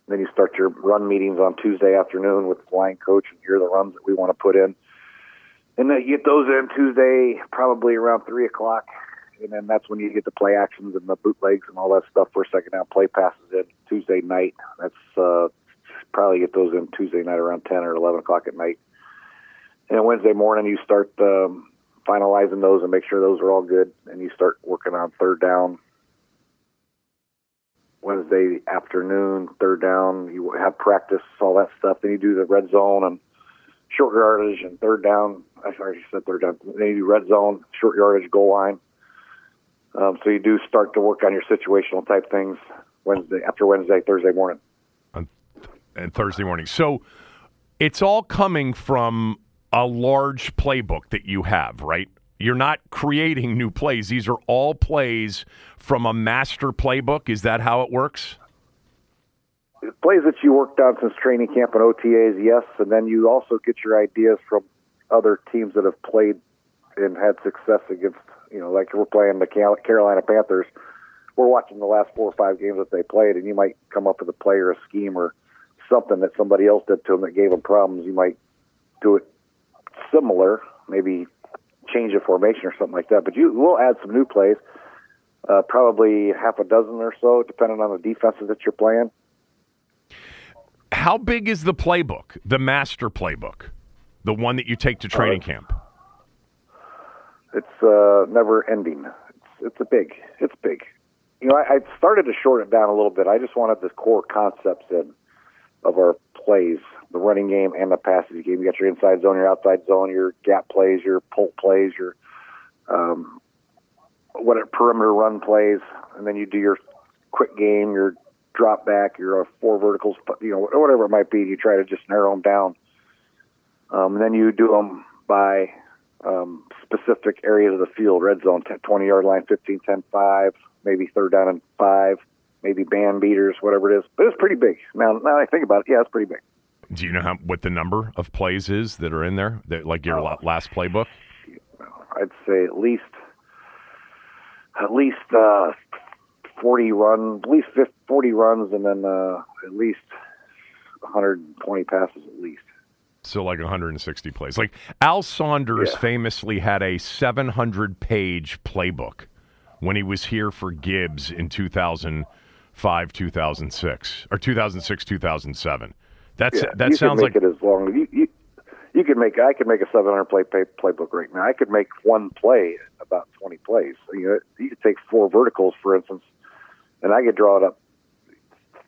Then you start your run meetings on Tuesday afternoon with the line coach, and here are the runs that we want to put in. And then you get those in Tuesday, probably around three o'clock, and then that's when you get the play actions and the bootlegs and all that stuff for second down play passes in Tuesday night. That's uh, probably get those in Tuesday night around ten or eleven o'clock at night. And Wednesday morning you start um, finalizing those and make sure those are all good, and you start working on third down. Wednesday afternoon, third down, you have practice, all that stuff. Then you do the red zone and short yardage and third down. I already said third down. Then you do red zone, short yardage, goal line. Um, so you do start to work on your situational type things Wednesday after Wednesday, Thursday morning. And Thursday morning. So it's all coming from a large playbook that you have, right? You're not creating new plays. These are all plays from a master playbook. Is that how it works? Plays that you worked on since training camp and OTAs, yes, and then you also get your ideas from other teams that have played and had success against. You know, like we're playing the Carolina Panthers. We're watching the last four or five games that they played, and you might come up with a play or a scheme or something that somebody else did to them that gave them problems. You might do it similar, maybe change a formation or something like that. But you will add some new plays, uh, probably half a dozen or so, depending on the defenses that you're playing. How big is the playbook, the master playbook, the one that you take to training uh, camp? It's uh, never ending. It's, it's a big. It's big. You know, I, I started to shorten it down a little bit. I just wanted the core concepts in of our plays, the running game and the passing game. You got your inside zone, your outside zone, your gap plays, your pull plays, your um, what perimeter run plays, and then you do your quick game, your drop back, your four verticals, you know, whatever it might be. You try to just narrow them down, um, and then you do them by um, specific areas of the field: red zone, 10, 20 yard line, 15, 10, 5, maybe third down and five maybe band beaters, whatever it is. But it's pretty big. Now, now I think about it, yeah, it's pretty big. Do you know how what the number of plays is that are in there? That like your oh. last playbook? I'd say at least at least uh, forty run, at least 50, forty runs, and then uh, at least one hundred and twenty passes at least. So like 160 plays. Like Al Saunders yeah. famously had a 700 page playbook when he was here for Gibbs in 2000- five two thousand six or two thousand six two thousand seven. That's yeah, that sounds like it as long. You, you you could make I could make a 700 play, play playbook right now. I could make one play about 20 plays. You know, you could take four verticals, for instance, and I could draw it up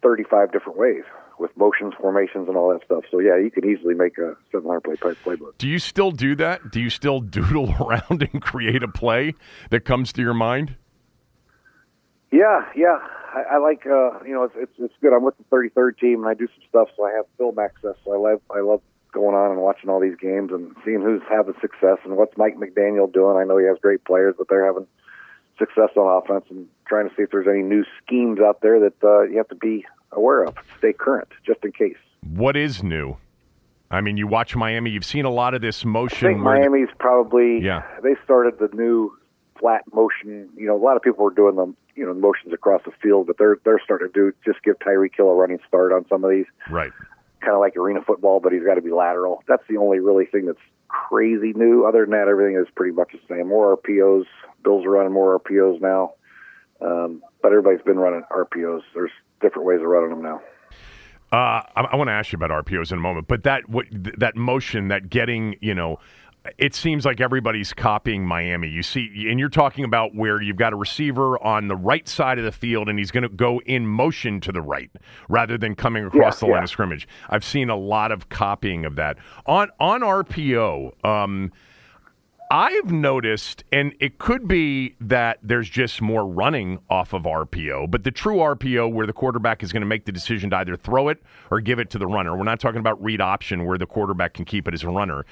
35 different ways with motions, formations, and all that stuff. So yeah, you could easily make a 700 play playbook. Do you still do that? Do you still doodle around and create a play that comes to your mind? Yeah, yeah. I, I like uh, you know it's, it's it's good. I'm with the 33rd team and I do some stuff, so I have film access. So I love I love going on and watching all these games and seeing who's having success and what's Mike McDaniel doing. I know he has great players, but they're having success on offense and trying to see if there's any new schemes out there that uh, you have to be aware of, stay current, just in case. What is new? I mean, you watch Miami. You've seen a lot of this motion. I think Miami's probably yeah. They started the new flat motion. You know, a lot of people were doing them, you know, motions across the field, but they're they're starting to do just give Tyreek Hill a running start on some of these. Right kind of like arena football, but he's got to be lateral. That's the only really thing that's crazy new. Other than that, everything is pretty much the same. More RPOs. Bills are running more RPOs now, um, but everybody's been running RPOs. There's different ways of running them now. Uh, I, I want to ask you about RPOs in a moment, but that what, that motion, that getting, you know, it seems like everybody's copying Miami. You see, and you're talking about where you've got a receiver on the right side of the field, and he's going to go in motion to the right rather than coming across yeah, the yeah. line of scrimmage. I've seen a lot of copying of that on on RPO. Um, I've noticed, and it could be that there's just more running off of RPO, but the true RPO where the quarterback is going to make the decision to either throw it or give it to the runner. We're not talking about read option where the quarterback can keep it as a runner.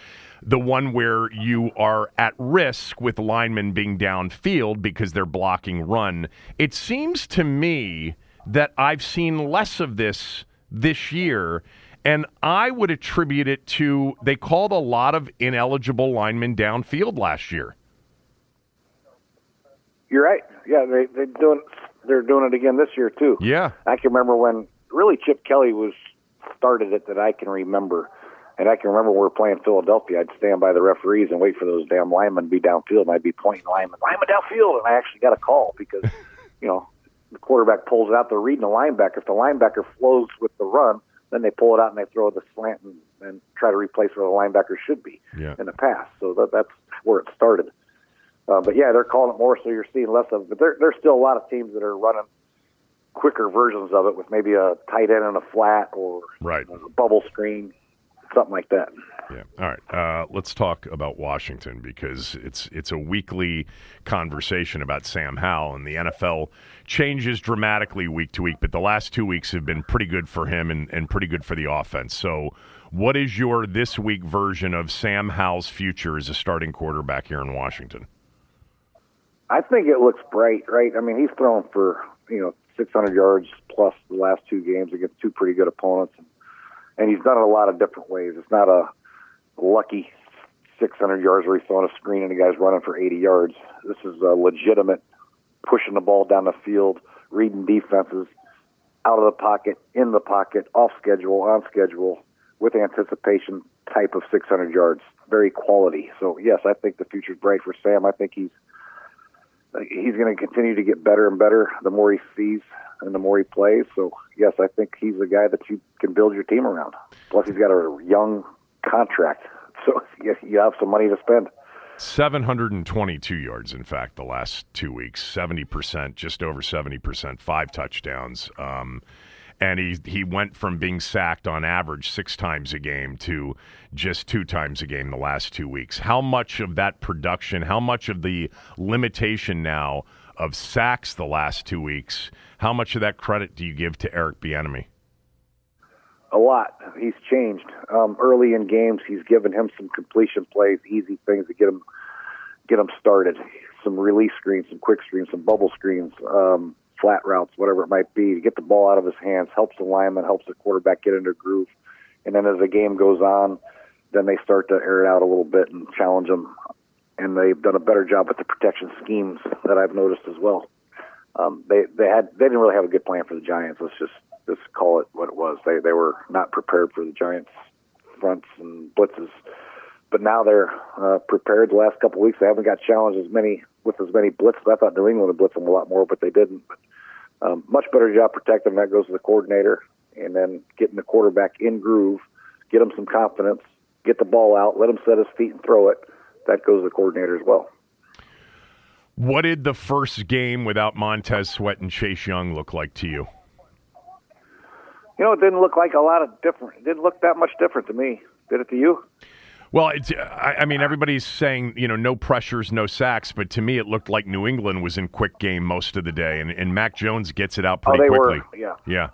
The one where you are at risk with linemen being downfield because they're blocking run. It seems to me that I've seen less of this this year and I would attribute it to they called a lot of ineligible linemen downfield last year. You're right. Yeah, they they doing they're doing it again this year too. Yeah, I can remember when really Chip Kelly was started it that I can remember. And I can remember we were playing Philadelphia, I'd stand by the referees and wait for those damn linemen to be downfield, and I'd be pointing linemen, linemen downfield, and I actually got a call because, you know, the quarterback pulls it out. They're reading the linebacker. If the linebacker flows with the run, then they pull it out and they throw the slant and, and try to replace where the linebacker should be yeah. in the pass. So that, that's where it started. Uh, but yeah, they're calling it more, so you're seeing less of it. But there, there's still a lot of teams that are running quicker versions of it with maybe a tight end and a flat or right. a bubble screen, something like that. Yeah. All right. Uh, let's talk about Washington because it's it's a weekly conversation about Sam Howell and the NFL changes dramatically week to week, but the last two weeks have been pretty good for him and, and pretty good for the offense. So, what is your this week version of Sam Howell's future as a starting quarterback here in Washington? I think it looks bright, right? I mean, he's thrown for you know 600 yards plus the last two games against two pretty good opponents, and, and he's done it a lot of different ways. It's not a lucky 600 yards where he's throwing a screen and the guy's running for 80 yards. This is a legitimate pushing the ball down the field, reading defenses, out of the pocket, in the pocket, off schedule, on schedule, with anticipation type of 600 yards. Very quality. So yes, I think the future's bright for Sam. I think he's he's going to continue to get better and better the more he sees and the more he plays. So yes, I think he's the guy that you can build your team around. Plus, he's got a young contract, so you have some money to spend. 722 yards, in fact, the last two weeks. 70%, just over 70%, five touchdowns. Um, and he he went from being sacked on average six times a game to just two times a game the last two weeks. How much of that production, how much of the limitation now of sacks the last two weeks, how much of that credit do you give to Eric Bieniemy? A lot. He's changed. Um, early in games, he's given him some completion plays, easy things to get him get him started. Some release screens, some quick screens, some bubble screens. Um, flat routes, whatever it might be, to get the ball out of his hands, helps the lineman, helps the quarterback get into groove. And then as the game goes on, then they start to air it out a little bit and challenge them. And they've done a better job with the protection schemes that I've noticed as well. Um, they they had they didn't really have a good plan for the Giants. Let's just just call it what it was. They they were not prepared for the Giants fronts and blitzes. But now they're uh, prepared. The last couple of weeks, they haven't got challenged as many with as many blitzes. I thought New England would blitz them a lot more, but they didn't. But um, much better job protecting. That goes to the coordinator, and then getting the quarterback in groove, get him some confidence, get the ball out, let him set his feet and throw it. That goes to the coordinator as well. What did the first game without Montez Sweat and Chase Young look like to you? You know, it didn't look like a lot of different. It didn't look that much different to me. Did it to you? Well, it's, I, I mean, everybody's saying you know no pressures, no sacks, but to me it looked like New England was in quick game most of the day, and, and Mac Jones gets it out Oh, pretty they quickly. were. Yeah. Yeah,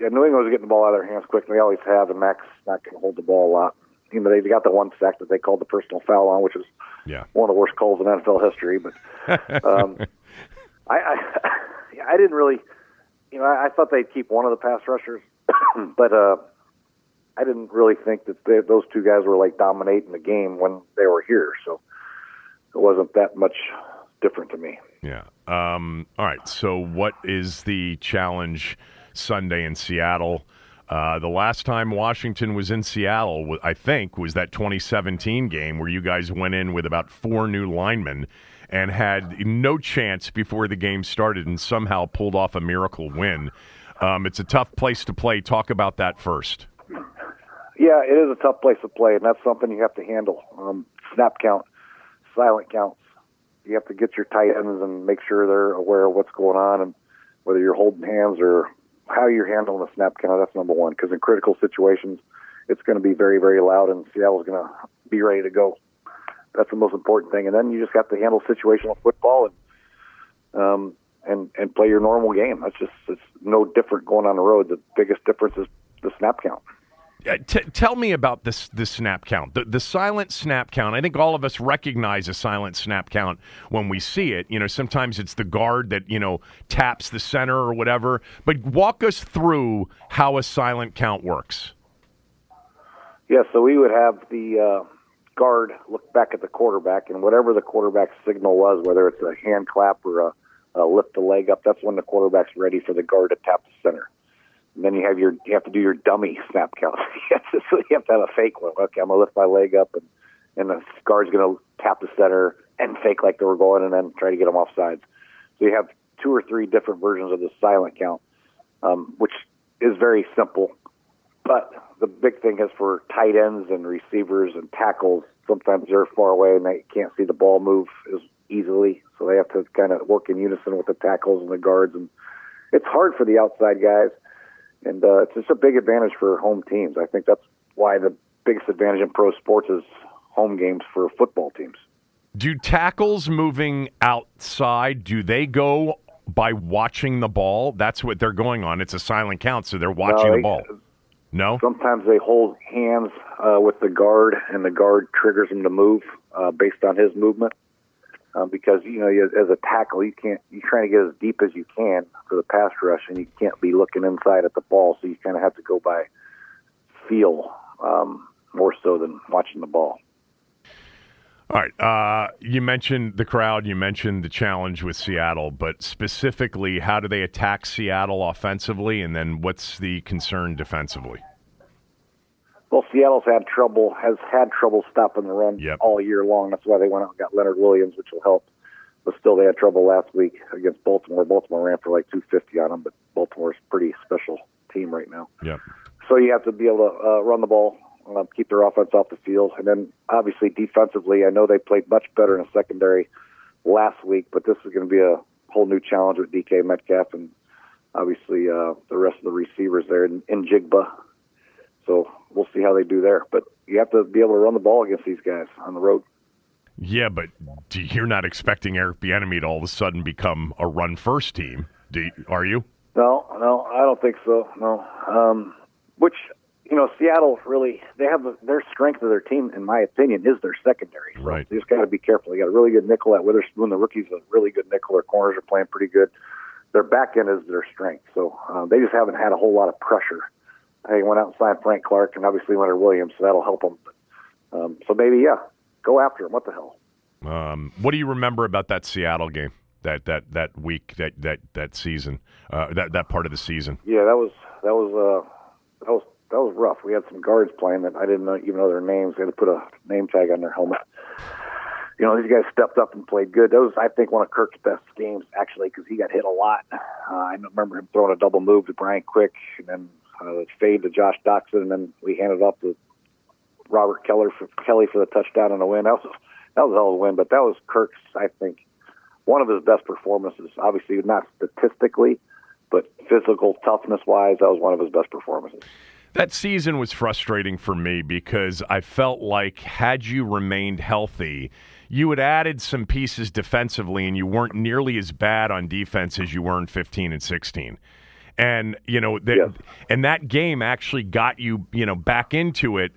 Yeah, New England was getting the ball out of their hands quick. and They always have, and Mac's not going to hold the ball a lot. You know, they got the one sack that they called the personal foul on, which is yeah. one of the worst calls in NFL history. But um, I, I, I didn't really, you know, I, I thought they'd keep one of the pass rushers, but uh, I didn't really think that they, those two guys were like dominating the game when they were here. So it wasn't that much different to me. Yeah. Um, all right. So, what is the challenge Sunday in Seattle? Uh, the last time Washington was in Seattle, I think, was that 2017 game where you guys went in with about four new linemen and had no chance before the game started and somehow pulled off a miracle win. Um, it's a tough place to play. Talk about that first. Yeah, it is a tough place to play, and that's something you have to handle. Um, snap count, silent counts. You have to get your tight ends and make sure they're aware of what's going on, and whether you're holding hands or how you're handling the snap count. That's number one, because in critical situations, it's going to be very, very loud, and Seattle's going to be ready to go. That's the most important thing, and then you just have to handle situational football and um, and and play your normal game. That's just it's no different going on the road. The biggest difference is the snap count. Uh, t- tell me about this this snap count, the the silent snap count. I think all of us recognize a silent snap count when we see it. You know, sometimes it's the guard that you know taps the center or whatever. But walk us through how a silent count works. Yeah, so we would have the uh, guard look back at the quarterback, and whatever the quarterback's signal was, whether it's a hand clap or a, a lift the leg up, that's when the quarterback's ready for the guard to tap the center. And then you have your you have to do your dummy snap count. so you have to have a fake one. Okay, I'm gonna lift my leg up, and and the guard's gonna tap the center and fake like they were going, and then try to get them off sides. So you have two or three different versions of the silent count, um, which is very simple. But the big thing is for tight ends and receivers and tackles. Sometimes they're far away and they can't see the ball move as easily, so they have to kind of work in unison with the tackles and the guards. And it's hard for the outside guys, and uh, it's just a big advantage for home teams. I think that's why the biggest advantage in pro sports is home games for football teams. Do tackles moving outside? Do they go by watching the ball? That's what they're going on. It's a silent count, so they're watching No, the ball. No. Sometimes they hold hands uh, with the guard, and the guard triggers him to move uh, based on his movement. Um, because you know, as a tackle, you can't. You're trying to get as deep as you can for the pass rush, and you can't be looking inside at the ball. So you kind of have to go by feel um, more so than watching the ball. All right. Uh, you mentioned the crowd. You mentioned the challenge with Seattle, but specifically, how do they attack Seattle offensively, and then what's the concern defensively? Well, Seattle's had trouble, has had trouble stopping the run Yep. all year long. That's why they went out and got Leonard Williams, which will help. But still, they had trouble last week against Baltimore. Baltimore ran for like 250 on them, but Baltimore's a pretty special team right now. Yep. So you have to be able to uh, run the ball, um, keep their offense off the field, and then obviously defensively. I know they played much better in the secondary last week, but this is going to be a whole new challenge with DK Metcalf and obviously uh, the rest of the receivers there in, Njigba. So we'll see how they do there. But you have to be able to run the ball against these guys on the road. Yeah, but do- you're not expecting Eric Bieniemy to all of a sudden become a run-first team, do you, are you? No, no, I don't think so. No, um, which you know, Seattle really they have the, their strength of their team, in my opinion, is their secondary. So Right. You just got to be careful. They got a really good nickel at Witherspoon. The rookie's a really good nickel. Their corners are playing pretty good. Their back end is their strength. So uh, they just haven't had a whole lot of pressure. They went out and signed Frank Clark and obviously Leonard Williams, so that'll help them. Um, so maybe yeah, go after him. What the hell? Um, what do you remember about that Seattle game? That that that week, that that that season, uh, that that part of the season. Yeah, that was that was uh that was that was rough. We had some guards playing that I didn't know, even know their names. They had to put a name tag on their helmet. You know, these guys stepped up and played good. That was, I think, one of Kirk's best games actually because he got hit a lot. Uh, I remember him throwing a double move to Brian Quick, and then uh, fade to Josh Doctson, and then we handed off to Robert Keller for, Kelley for the touchdown and a win. That was that was a hell of a win, but that was Kirk's, I think, one of his best performances. Obviously, not statistically, but physical toughness wise, that was one of his best performances. That season was frustrating for me because I felt like had you remained healthy, you had added some pieces defensively and you weren't nearly as bad on defense as you were in 15 and 16. And, you know, the, yes. and that game actually got you, you know, back into it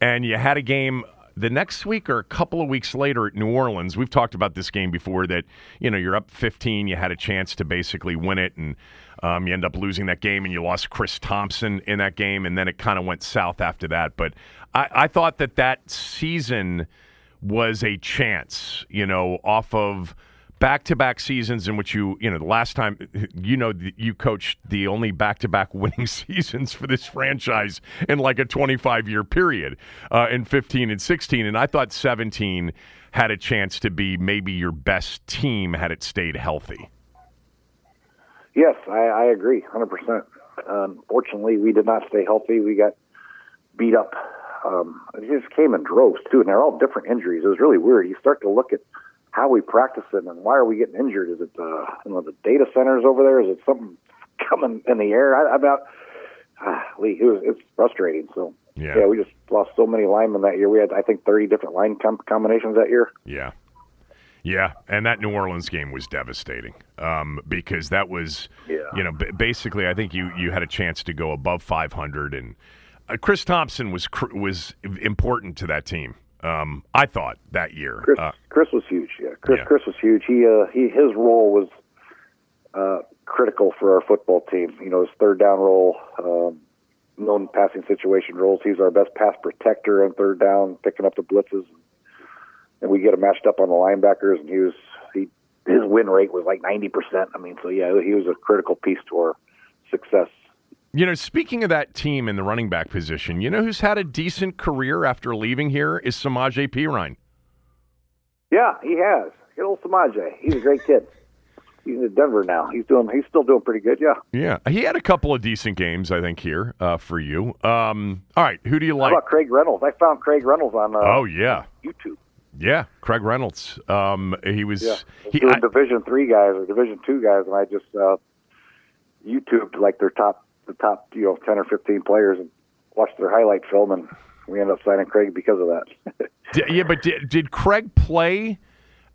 and you had a game the next week or a couple of weeks later at New Orleans, we've talked about this game before that, you know, you're up 15, you had a chance to basically win it, and um, you end up losing that game, and you lost Chris Thompson in that game, and then it kind of went south after that. But I, I thought that that season was a chance, you know, off of – back-to-back seasons in which you, you know, the last time you know you coached the only back-to-back winning seasons for this franchise in like a 25-year period uh, in 15 and 16, and I thought 17 had a chance to be maybe your best team had it stayed healthy. Yes, I, I agree, 100%. Unfortunately, we did not stay healthy. We got beat up. Um, it just came in droves too, and they're all different injuries. It was really weird. You start to look at how we practice it and why are we getting injured? Is it uh, you know the data centers over there? Is it something coming in the air? I, about ah, Lee, it was it's frustrating. So yeah. yeah, we just lost so many linemen that year. We had I think thirty different line com- combinations that year. Yeah. Yeah, and that New Orleans game was devastating um, because that was, yeah. you know, b- basically I think you you had a chance to go above 500, and uh, Chris Thompson was cr- was important to that team. Um, I thought that year. Chris, uh, Chris was huge. Yeah, Chris. Yeah. Chris was huge. He, uh, he, his role was uh, critical for our football team. You know, his third down role, um, known passing situation roles. He's our best pass protector on third down, picking up the blitzes, and we get him matched up on the linebackers. And he was he his win rate was like ninety percent. I mean, so yeah, he was a critical piece to our success. You know, speaking of that team in the running back position, you know who's had a decent career after leaving here is Samaje Perine. Yeah, he has. Good old Samaje. He's a great kid. He's in Denver now. He's doing. He's still doing pretty good. Yeah. Yeah, he had a couple of decent games, I think, here uh, for you. Um, all right, who do you like? How about Craig Reynolds? I found Craig Reynolds on. Uh, oh yeah, YouTube. Yeah, Craig Reynolds. Um, he was. Yeah, he, I- Division three guys or Division two guys, and I just uh, YouTubed like their top, the top, you know, ten or fifteen players, and watch their highlight film, and we ended up signing Craig because of that. Yeah, but did, did Craig play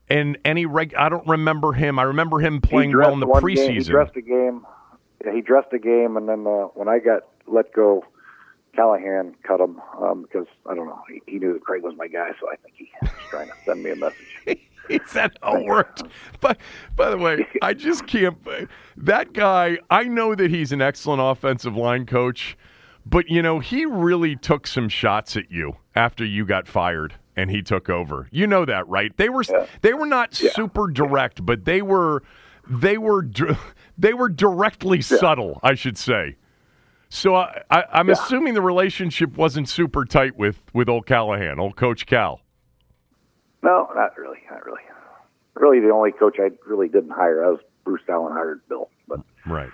in any reg? I don't remember him. I remember him playing well in the dressed one game- preseason. he dressed a game. He dressed a game, and then uh, when I got let go, Callahan cut him um, because I don't know. He, he knew that Craig was my guy, so I think he was trying to send me a message. Is that how it worked? But by the way, I just can't. That guy, I know that he's an excellent offensive line coach, but you know he really took some shots at you after you got fired and he took over. You know that, right? They were they were not super direct, but they were they were they were directly subtle, I should say. So I, I, I'm assuming the relationship wasn't super tight with with old Callahan, old Coach Cal. No, not really, not really. Really, the only coach I really didn't hire. I was Bruce Allen hired Bill, but Right.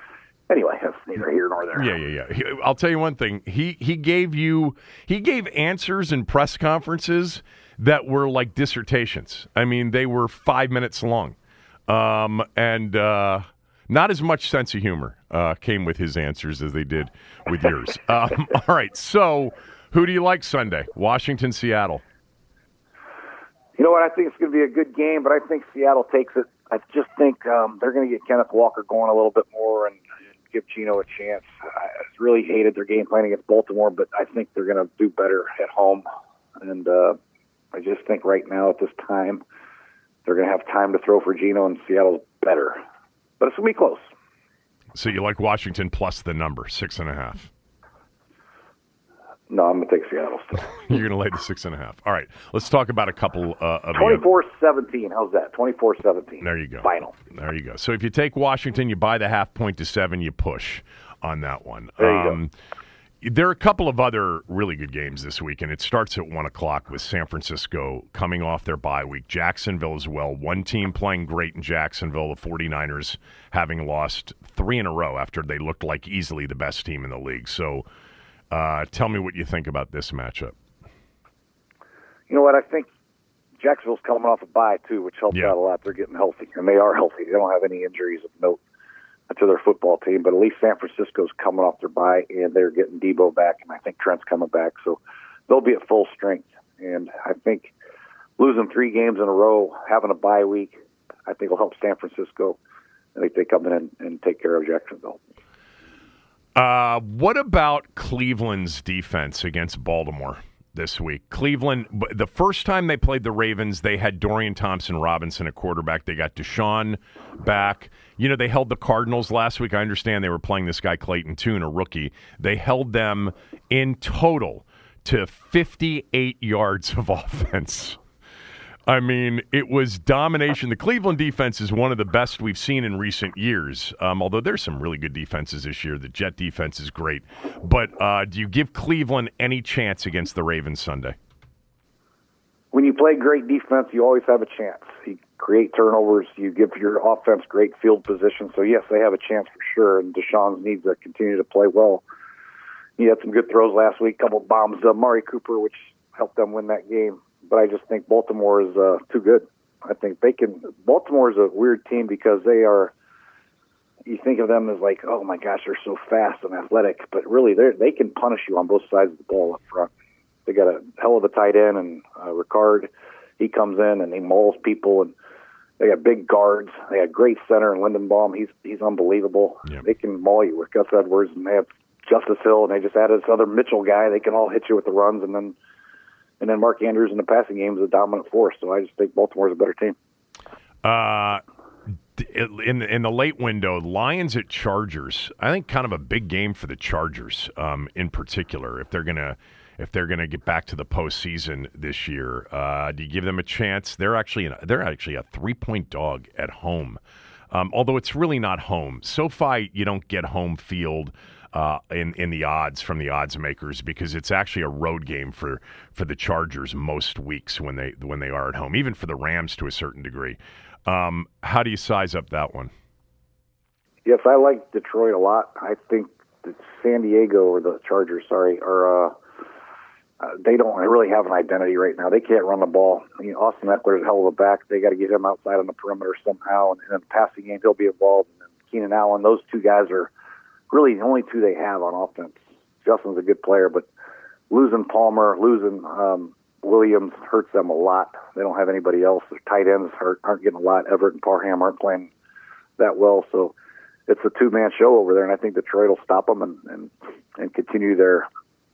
anyway, that's neither here nor there. Yeah, yeah, yeah. I'll tell you one thing. He he gave you he gave answers in press conferences that were like dissertations. I mean, they were five minutes long, um, and uh, not as much sense of humor uh, came with his answers as they did with yours. um, all right, so who do you like Sunday? Washington, Seattle. You know what? I think it's going to be a good game, but I think Seattle takes it. I just think um, they're going to get Kenneth Walker going a little bit more and give Gino a chance. I really hated their game plan against Baltimore, but I think they're going to do better at home. And uh, I just think right now at this time, they're going to have time to throw for Gino, and Seattle's better. But it's going to be close. So you like Washington plus the number six and a half. No, I'm going to take Seattle still. You're going to lay the six and a half. All right, let's talk about a couple uh, of the other- 24 17. How's that? 24 17. There you go. Final. There you go. So if you take Washington, you buy the half point to seven, you push on that one. There you go. go. There are a couple of other really good games this week, and it starts at 1 o'clock with San Francisco coming off their bye week. Jacksonville as well. One team playing great in Jacksonville, the 49ers having lost three in a row after they looked like easily the best team in the league. So uh, tell me what you think about this matchup. You know what? I think Jacksonville's coming off a bye too, which helps Yeah. out a lot. They're getting healthy, and they are healthy. They don't have any injuries of note to their football team. But at least San Francisco's coming off their bye, and they're getting Debo back, and I think Trent's coming back, so they'll be at full strength. And I think losing three games in a row, having a bye week, I think will help San Francisco. I think they come in and, and take care of Jacksonville. Uh, what about Cleveland's defense against Baltimore this week? Cleveland, the first time they played the Ravens, they had Dorian Thompson Robinson at quarterback. They got Deshaun back. You know, they held the Cardinals last week. I understand they were playing this guy Clayton Tune, a rookie. They held them in total to 58 yards of offense. I mean, it was domination. The Cleveland defense is one of the best we've seen in recent years. Um, although there's some really good defenses this year. The Jet defense is great. But uh, do you give Cleveland any chance against the Ravens Sunday? when you play great defense, you always have a chance. You create turnovers, you give your offense great field position. So yes, they have a chance for sure. And Deshaun needs to continue to play well. He had some good throws last week, couple bombs to Amari Cooper, which helped them win that game. But I just think Baltimore is uh, too good. I think they can. Baltimore is a weird team because they are. You think of them as like, oh my gosh, they're so fast and athletic, but really they they can punish you on both sides of the ball up front. They got a hell of a tight end and uh, Ricard. He comes in and he mauls people, and they got big guards. They got great center and Linderbaum. He's he's unbelievable. Yep. They can maul you with Gus Edwards, and they have Justice Hill, and they just added this other Mitchell guy. They can all hit you with the runs, and then and then Mark Andrews in the passing game is a dominant force. So I just think Baltimore's a better team. Uh, in the, in the late window, Lions at Chargers. I think kind of a big game for the Chargers, um, in particular, if they're gonna if they're gonna get back to the postseason this year. Uh, do you give them a chance? They're actually an, they're actually a three point dog at home. Um, although it's really not home. SoFi, you don't get home field uh, in in the odds from the odds makers because it's actually a road game for for the Chargers most weeks when they when they are at home, even for the Rams to a certain degree. Um, how do you size up that one? Yes, I like Detroit a lot. I think that San Diego or the Chargers, sorry, are uh, uh, they don't really have an identity right now. They can't run the ball. I mean, Austin Ekeler's a hell of a back. They got to get him outside on the perimeter somehow, and in the passing game, he'll be involved. And Keenan Allen, those two guys are really the only two they have on offense. Justin's a good player, but losing Palmer, losing um, Williams hurts them a lot. They don't have anybody else. Their tight ends hurt, aren't getting a lot. Everett and Parham aren't playing that well, so it's a two-man show over there. And I think Detroit will stop them and and, and continue their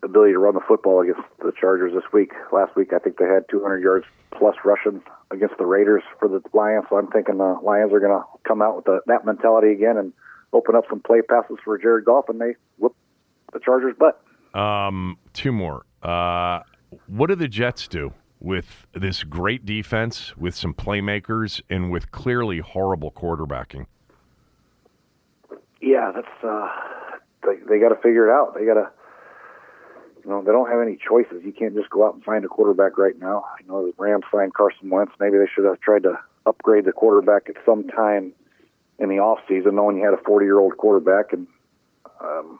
ability to run the football against the Chargers this week. Last week, I think they had 200 yards plus rushing against the Raiders for the Lions. So I'm thinking the Lions are going to come out with the, that mentality again and open up some play passes for Jared Goff, and they whoop the Chargers' butt. Um, two more. Uh, what do the Jets do with this great defense, with some playmakers, and with clearly horrible quarterbacking? Yeah, that's uh, they they got to figure it out. They got to, you know, they don't have any choices. You can't just go out and find a quarterback right now. You know, the Rams signed Carson Wentz. Maybe they should have tried to upgrade the quarterback at some time in the off season, knowing you had a 40 year old quarterback. And um,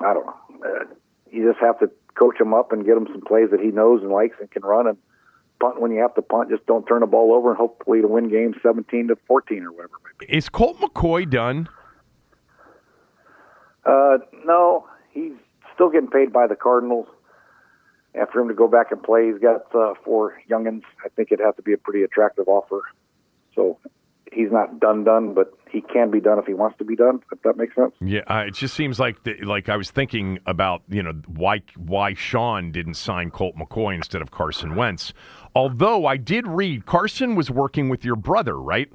I don't know. Uh, you just have to coach him up and get him some plays that he knows and likes and can run and punt when you have to punt. Just don't turn the ball over and hopefully to win games 17 to 14 or whatever. it may be. Is Colt McCoy done? Uh, no, he's still getting paid by the Cardinals. After him to go back and play, he's got uh, four youngins. I think it'd have to be a pretty attractive offer. So he's not done done, but he can be done if he wants to be done. If that makes sense. Yeah, uh, it just seems like the, like I was thinking about you know why why Sean didn't sign Colt McCoy instead of Carson Wentz. Although I did read Carson was working with your brother, right?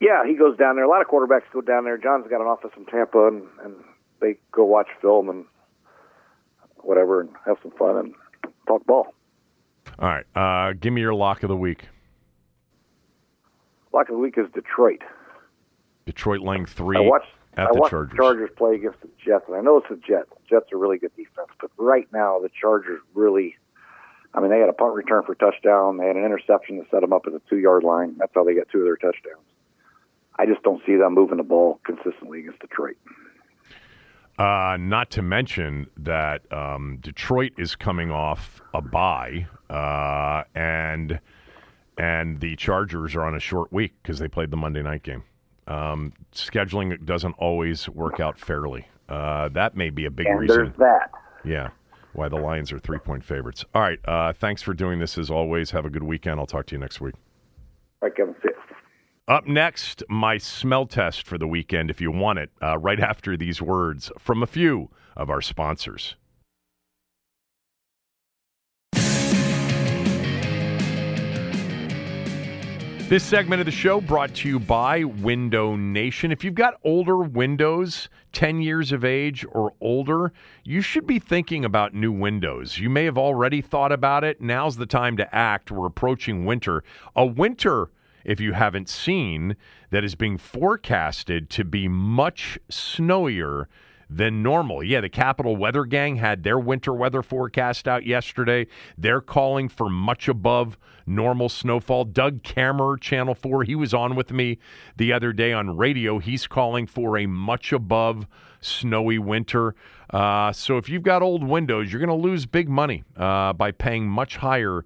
Yeah, he goes down there. A lot of quarterbacks go down there. Jon's got an office in Tampa, and, and they go watch film and whatever, and have some fun and talk ball. All right, uh, give me your lock of the week. Lock of the week is Detroit. Detroit laying three I watched at I the watched Chargers. the Chargers play against the Jets, and I know it's the Jets. Jets are really good defense, but right now the Chargers really. I mean, they had a punt return for touchdown. They had an interception to set them up at the two yard line. That's how they got two of their touchdowns. I just don't see them moving the ball consistently against Detroit. Uh, not to mention that um, Detroit is coming off a bye, uh, and and the Chargers are on a short week because they played the Monday night game. Um, scheduling doesn't always work out fairly. Uh, that may be a big and reason. there's that. Yeah, why the Lions are three point favorites. All right, uh, thanks for doing this as always. Have a good weekend. I'll talk to you next week. All right, Kevin. See. Up next, my smell test for the weekend, if you want it, uh, right after these words from a few of our sponsors. This segment of the show brought to you by Window Nation. If you've got older windows, 10 years of age or older, you should be thinking about new windows. You may have already thought about it. Now's the time to act. We're approaching winter. A winter, if you haven't seen, that is being forecasted to be much snowier than normal. Yeah, the Capital Weather Gang had their winter weather forecast out yesterday. They're calling for much above normal snowfall. Doug Kammerer, Channel 4, he was on with me the other day on radio. He's calling for a much above snowy winter. Uh, so if you've got old windows, you're going to lose big money uh, by paying much higher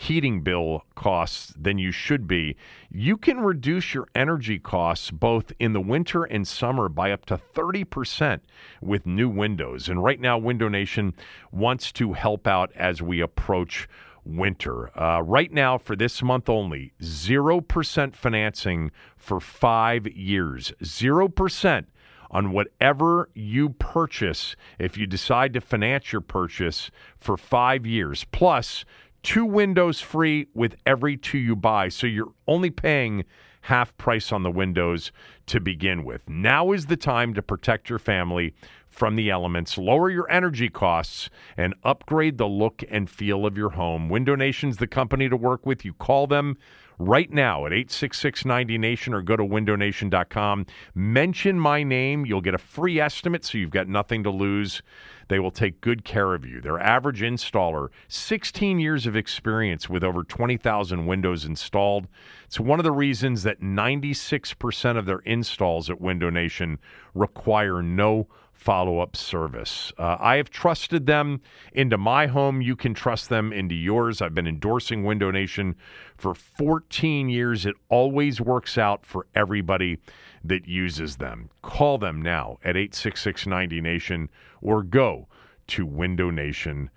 heating bill costs than you should be. You can reduce your energy costs both in the winter and summer by up to 30% with new windows. And right now, Window Nation wants to help out as we approach winter. Uh, right now, for this month only, 0% financing for five years. 0% on whatever you purchase if you decide to finance your purchase for five years. Plus, two windows free with every two you buy. So you're only paying half price on the windows to begin with. Now is the time to protect your family from the elements, lower your energy costs, and upgrade the look and feel of your home. Window Nation's the company to work with. You call them right now at 866 90Nation or go to windownation.com. Mention my name. You'll get a free estimate, so you've got nothing to lose. They will take good care of you. Their average installer, 16 years of experience with over 20,000 windows installed. It's one of the reasons that 96% of their installs at Window Nation require no follow up service. Uh, I have trusted them into my home. You can trust them into yours. I've been endorsing Window Nation for 14 years. It always works out for everybody that uses them. Call them now at 866 90Nation or go to windownation.com.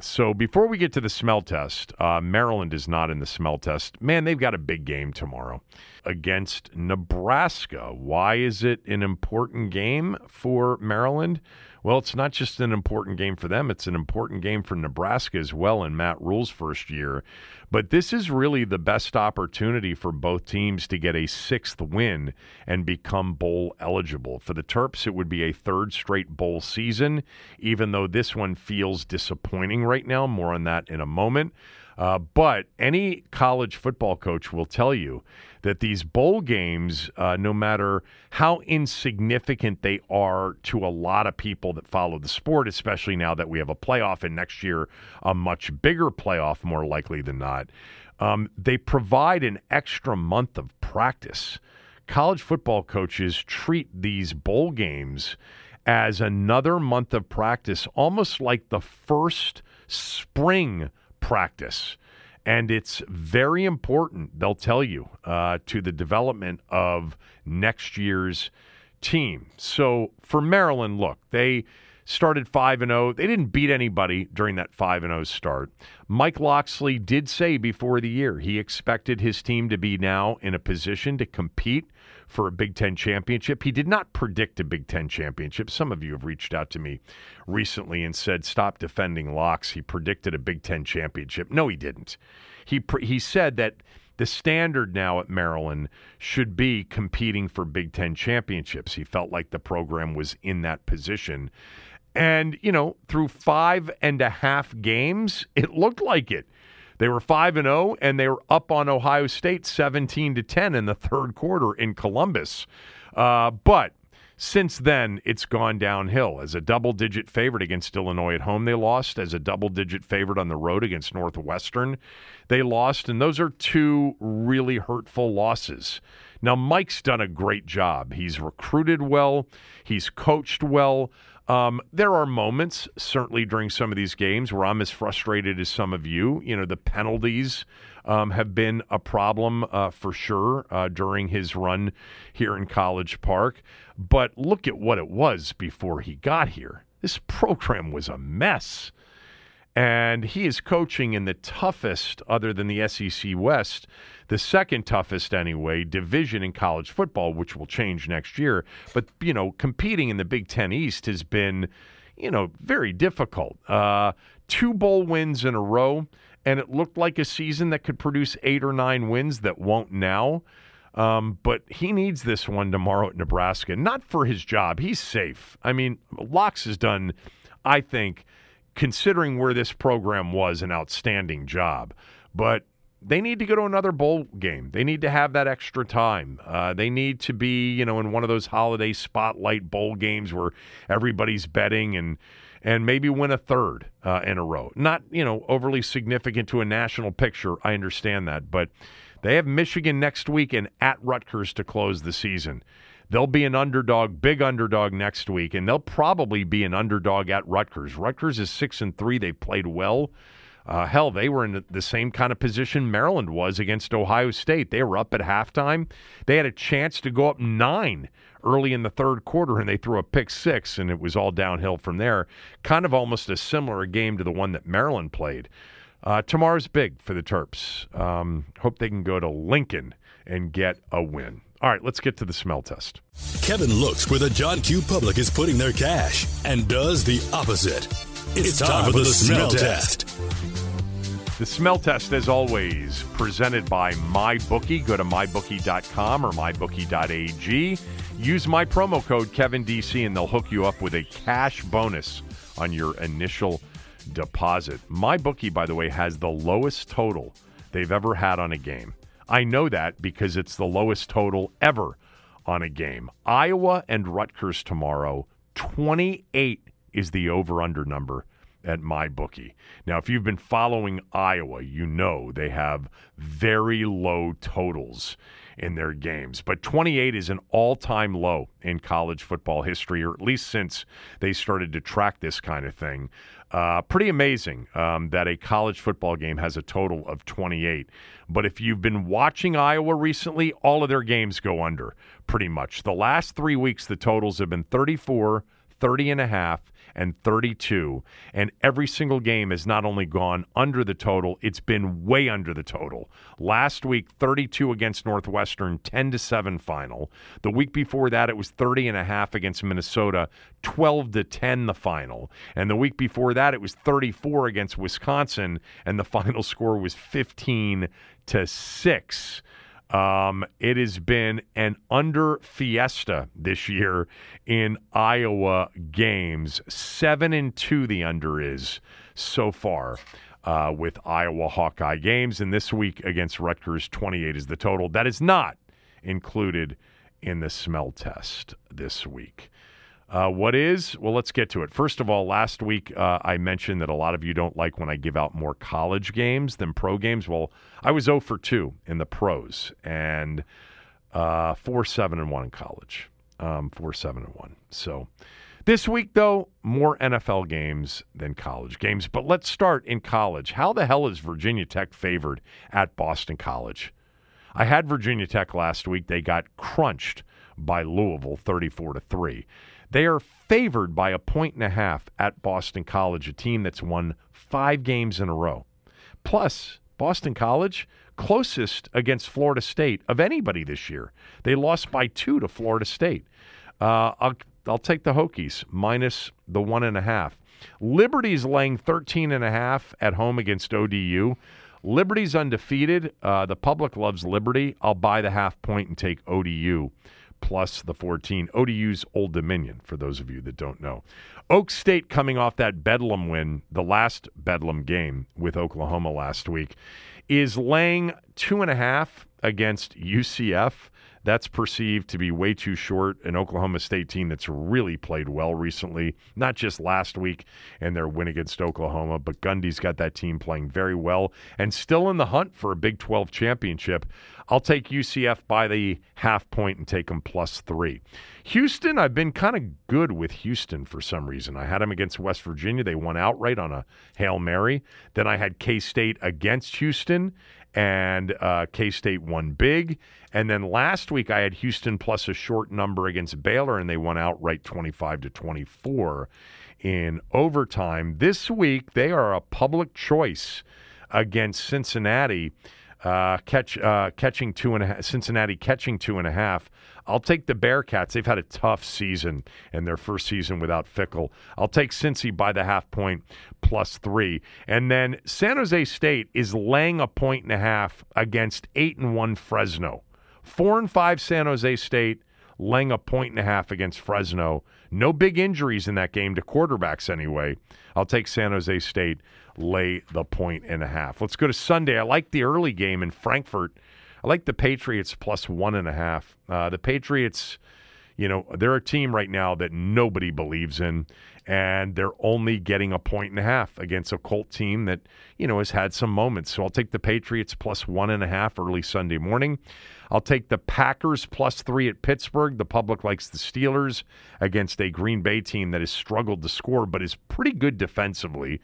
So before we get to the smell test, uh, Maryland is not in the smell test. Man, they've got a big game tomorrow against Nebraska. Why is it an important game for Maryland? Well, it's not just an important game for them, it's an important game for Nebraska as well in Matt Rhule's first year. But this is really the best opportunity for both teams to get a sixth win and become bowl eligible. For the Terps, it would be a third straight bowl season, even though this one feels disappointing right now. More on that in a moment. Uh, but any college football coach will tell you that these bowl games, uh, no matter how insignificant they are to a lot of people that follow the sport, especially now that we have a playoff and next year a much bigger playoff, more likely than not, um, they provide an extra month of practice. College football coaches treat these bowl games as another month of practice, almost like the first spring practice. And it's very important, they'll tell you, uh, to the development of next year's team. So for Maryland, look, they started 5 and 0. They didn't beat anybody during that 5 and 0 start. Mike Locksley did say before the year he expected his team to be now in a position to compete for a Big 10 championship. He did not predict a Big 10 championship. Some of you have reached out to me recently and said stop defending Locks. He predicted a Big 10 championship. No, he didn't. He pre- he said that the standard now at Maryland should be competing for Big Ten championships. He felt like the program was in that position. And, you know, through five and a half games, it looked like it. They were 5 and 0 and they were up on Ohio State 17 to 10 in the third quarter in Columbus. Uh, but Since then, it's gone downhill. As a double digit favorite against Illinois at home, they lost. As a double digit favorite on the road against Northwestern, they lost. And those are two really hurtful losses. Now, Mike's done a great job. He's recruited well, he's coached well. Um, there are moments, certainly during some of these games, where I'm as frustrated as some of you. You know, the penalties um, have been a problem uh, for sure uh, during his run here in College Park. But look at what it was before he got here. This program was a mess. And he is coaching in the toughest, other than the SEC West, the second toughest anyway, division in college football, which will change next year. But, you know, competing in the Big Ten East has been, you know, very difficult. Uh, two bowl wins in a row, and it looked like a season that could produce eight or nine wins that won't now. Um, but he needs this one tomorrow at Nebraska, not for his job. He's safe. I mean, Locks has done, I think, considering where this program was, an outstanding job. But they need to go to another bowl game. They need to have that extra time. Uh, they need to be, you know, in one of those holiday spotlight bowl games where everybody's betting and and maybe win a third uh, in a row. Not, you know, overly significant to a national picture. I understand that, but they have Michigan next week and at Rutgers to close the season. They'll be an underdog, big underdog next week, and they'll probably be an underdog at Rutgers. Rutgers is six and three. They played well. Uh, hell, they were in the same kind of position Maryland was against Ohio State. They were up at halftime. They had a chance to go up nine early in the third quarter, and they threw a pick six, and it was all downhill from there. Kind of almost a similar game to the one that Maryland played. Uh, tomorrow's big for the Terps. Um, hope they can go to Lincoln and get a win. All right, let's get to the smell test. Kevin looks where the John Q public is putting their cash and does the opposite. It's, it's time, time, for the, the smell, smell test. test. The smell test, as always, presented by MyBookie. Go to mybookie.com or mybookie.ag. Use my promo code KevinDC and they'll hook you up with a cash bonus on your initial deposit. MyBookie, by the way, has the lowest total they've ever had on a game. I know that because it's the lowest total ever on a game. Iowa and Rutgers tomorrow, 28 is the over under number at my bookie. Now, if you've been following Iowa, you know they have very low totals in their games. But 28 is an all time low in college football history, or at least since they started to track this kind of thing. Uh, pretty amazing um, that a college football game has a total of 28. But if you've been watching Iowa recently, all of their games go under pretty much. The last three weeks, the totals have been 34, 30 and a half, and 32. And every single game has not only gone under the total, it's been way under the total. Last week, 32 against Northwestern, 10 to 7 final. The week before that, it was 30 and a half against Minnesota, 12 to 10 the final. And the week before that, it was 34 against Wisconsin, and the final score was 15 to 6. Um, it has been an under fiesta this year in Iowa games. Seven and two, the under is so far. Uh, with Iowa Hawkeye games, and this week against Rutgers, 28 is the total. That is not included in the smell test this week. Uh, what is? Well, let's get to it. First of all, last week uh, I mentioned that a lot of you don't like when I give out more college games than pro games. Well, I was 0 for 2 in the pros and uh, 4 7 and 1 in college. Um, 4 7 and 1. So this week, though, more NFL games than college games. But let's start in college. How the hell is Virginia Tech favored at Boston College? I had Virginia Tech last week. They got crunched by Louisville 34 to 3. They are favored by a point and a half at Boston College, a team that's won five games in a row. Plus, Boston College, closest against Florida State of anybody this year. They lost by two to Florida State. Uh, I'll, I'll take the Hokies minus the one and a half. Liberty's laying 13 and a half at home against ODU. Liberty's undefeated. Uh, the public loves Liberty. I'll buy the half point and take ODU plus the 14. ODU's Old Dominion, for those of you that don't know. Oak State coming off that Bedlam win, the last Bedlam game with Oklahoma last week, is laying two and a half against UCF. That's perceived to be way too short. An Oklahoma State team that's really played well recently, not just last week and their win against Oklahoma, but Gundy's got that team playing very well and still in the hunt for a Big 12 championship. I'll take UCF by the half point and take them plus three. Houston, I've been kind of good with Houston for some reason. I had them against West Virginia. They won outright on a Hail Mary. Then I had K State against Houston, and uh, K State won big. And then last week I had Houston plus a short number against Baylor, and they won outright 25 to 24 in overtime. This week they are a public choice against Cincinnati. Uh, catch uh, catching two and a half. Cincinnati catching two and a half. I'll take the Bearcats. They've had a tough season in their first season without Fickell. I'll take Cincy by the half point plus three. And then San Jose State is laying a point and a half against eight and one Fresno. Four and five San Jose State laying a point and a half against Fresno. No big injuries in that game to quarterbacks anyway. I'll take San Jose State lay the point and a half. Let's go to Sunday. I like the early game in Frankfurt. I like the Patriots plus one and a half. Uh, the Patriots, you know, they're a team right now that nobody believes in, and they're only getting a point and a half against a Colt team that, you know, has had some moments. So I'll take the Patriots plus one and a half early Sunday morning. I'll take the Packers plus three at Pittsburgh. The public likes the Steelers against a Green Bay team that has struggled to score, but is pretty good defensively.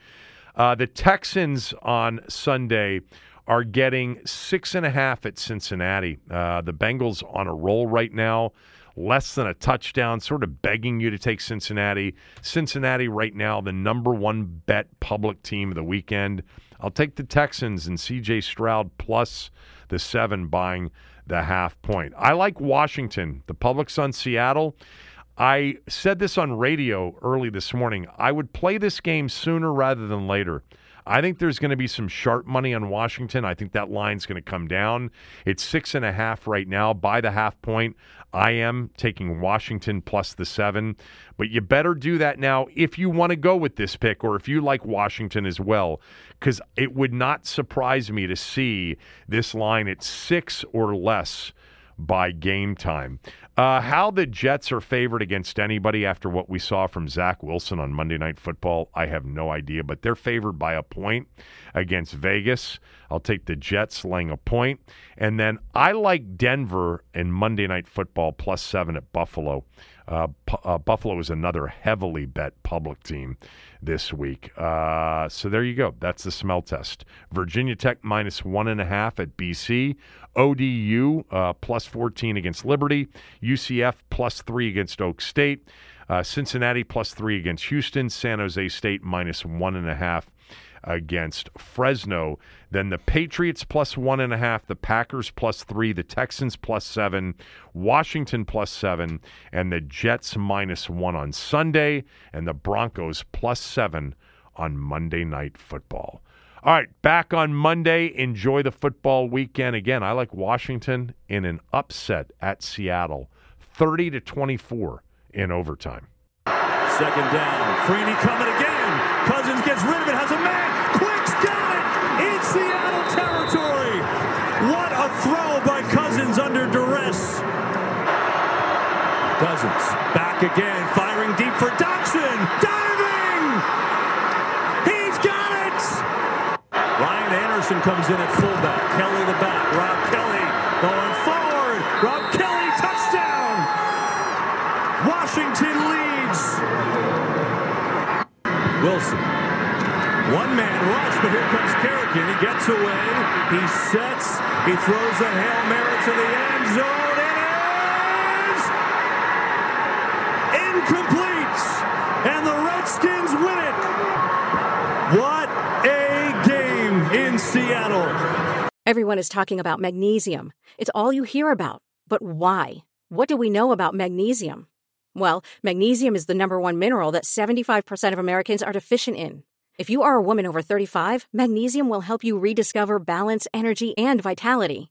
Uh, the Texans on Sunday are getting six and a half at Cincinnati. Uh, the Bengals on a roll right now, less than a touchdown, sort of begging you to take Cincinnati. Cincinnati right now, the number one bet public team of the weekend. I'll take the Texans and CJ Stroud plus the seven buying the half point. I like Washington. The public's on Seattle. I said this on radio early this morning. I would play this game sooner rather than later. I think there's going to be some sharp money on Washington. I think that line's going to come down. It's six and a half right now. By the half point, I am taking Washington plus the seven. But you better do that now if you want to go with this pick or if you like Washington as well, because it would not surprise me to see this line at six or less by game time. Uh, how the Jets are favored against anybody after what we saw from Zach Wilson on Monday Night Football, I have no idea, but they're favored by a point against Vegas. I'll take the Jets laying a point. And then I like Denver in Monday Night Football plus seven at Buffalo. Uh, uh, Buffalo is another heavily bet public team this week. Uh, so there you go. That's the smell test. Virginia Tech minus one and a half at BC. ODU uh, plus 14 against Liberty. UCF plus three against Oak State. Uh, Cincinnati plus three against Houston. San Jose State minus one and a half against Fresno. Then the Patriots plus one and a half, the Packers plus three, the Texans plus seven, Washington plus seven, and the Jets minus one on Sunday, and the Broncos plus seven on Monday Night Football. All right, back on Monday. Enjoy the football weekend. Again, I like Washington in an upset at Seattle, 30 to 24 in overtime. Second down. Freeney coming again. Cousins gets rid of it, has a man. Back again, firing deep for Doctson. Diving! He's got it! Ryan Anderson comes in at fullback. Kelley the back. Rob Kelley going forward. Rob Kelley, touchdown! Washington leads. Wilson. One man rush, but here comes Kerrigan. He gets away. He sets. He throws a Hail Mary to the end zone. It is incomplete. And the Redskins win it. What a game in Seattle. Everyone is talking about magnesium. It's all you hear about. But why? What do we know about magnesium? Well, magnesium is the number one mineral that 75% of Americans are deficient in. If you are a woman over 35, magnesium will help you rediscover balance, energy, and vitality.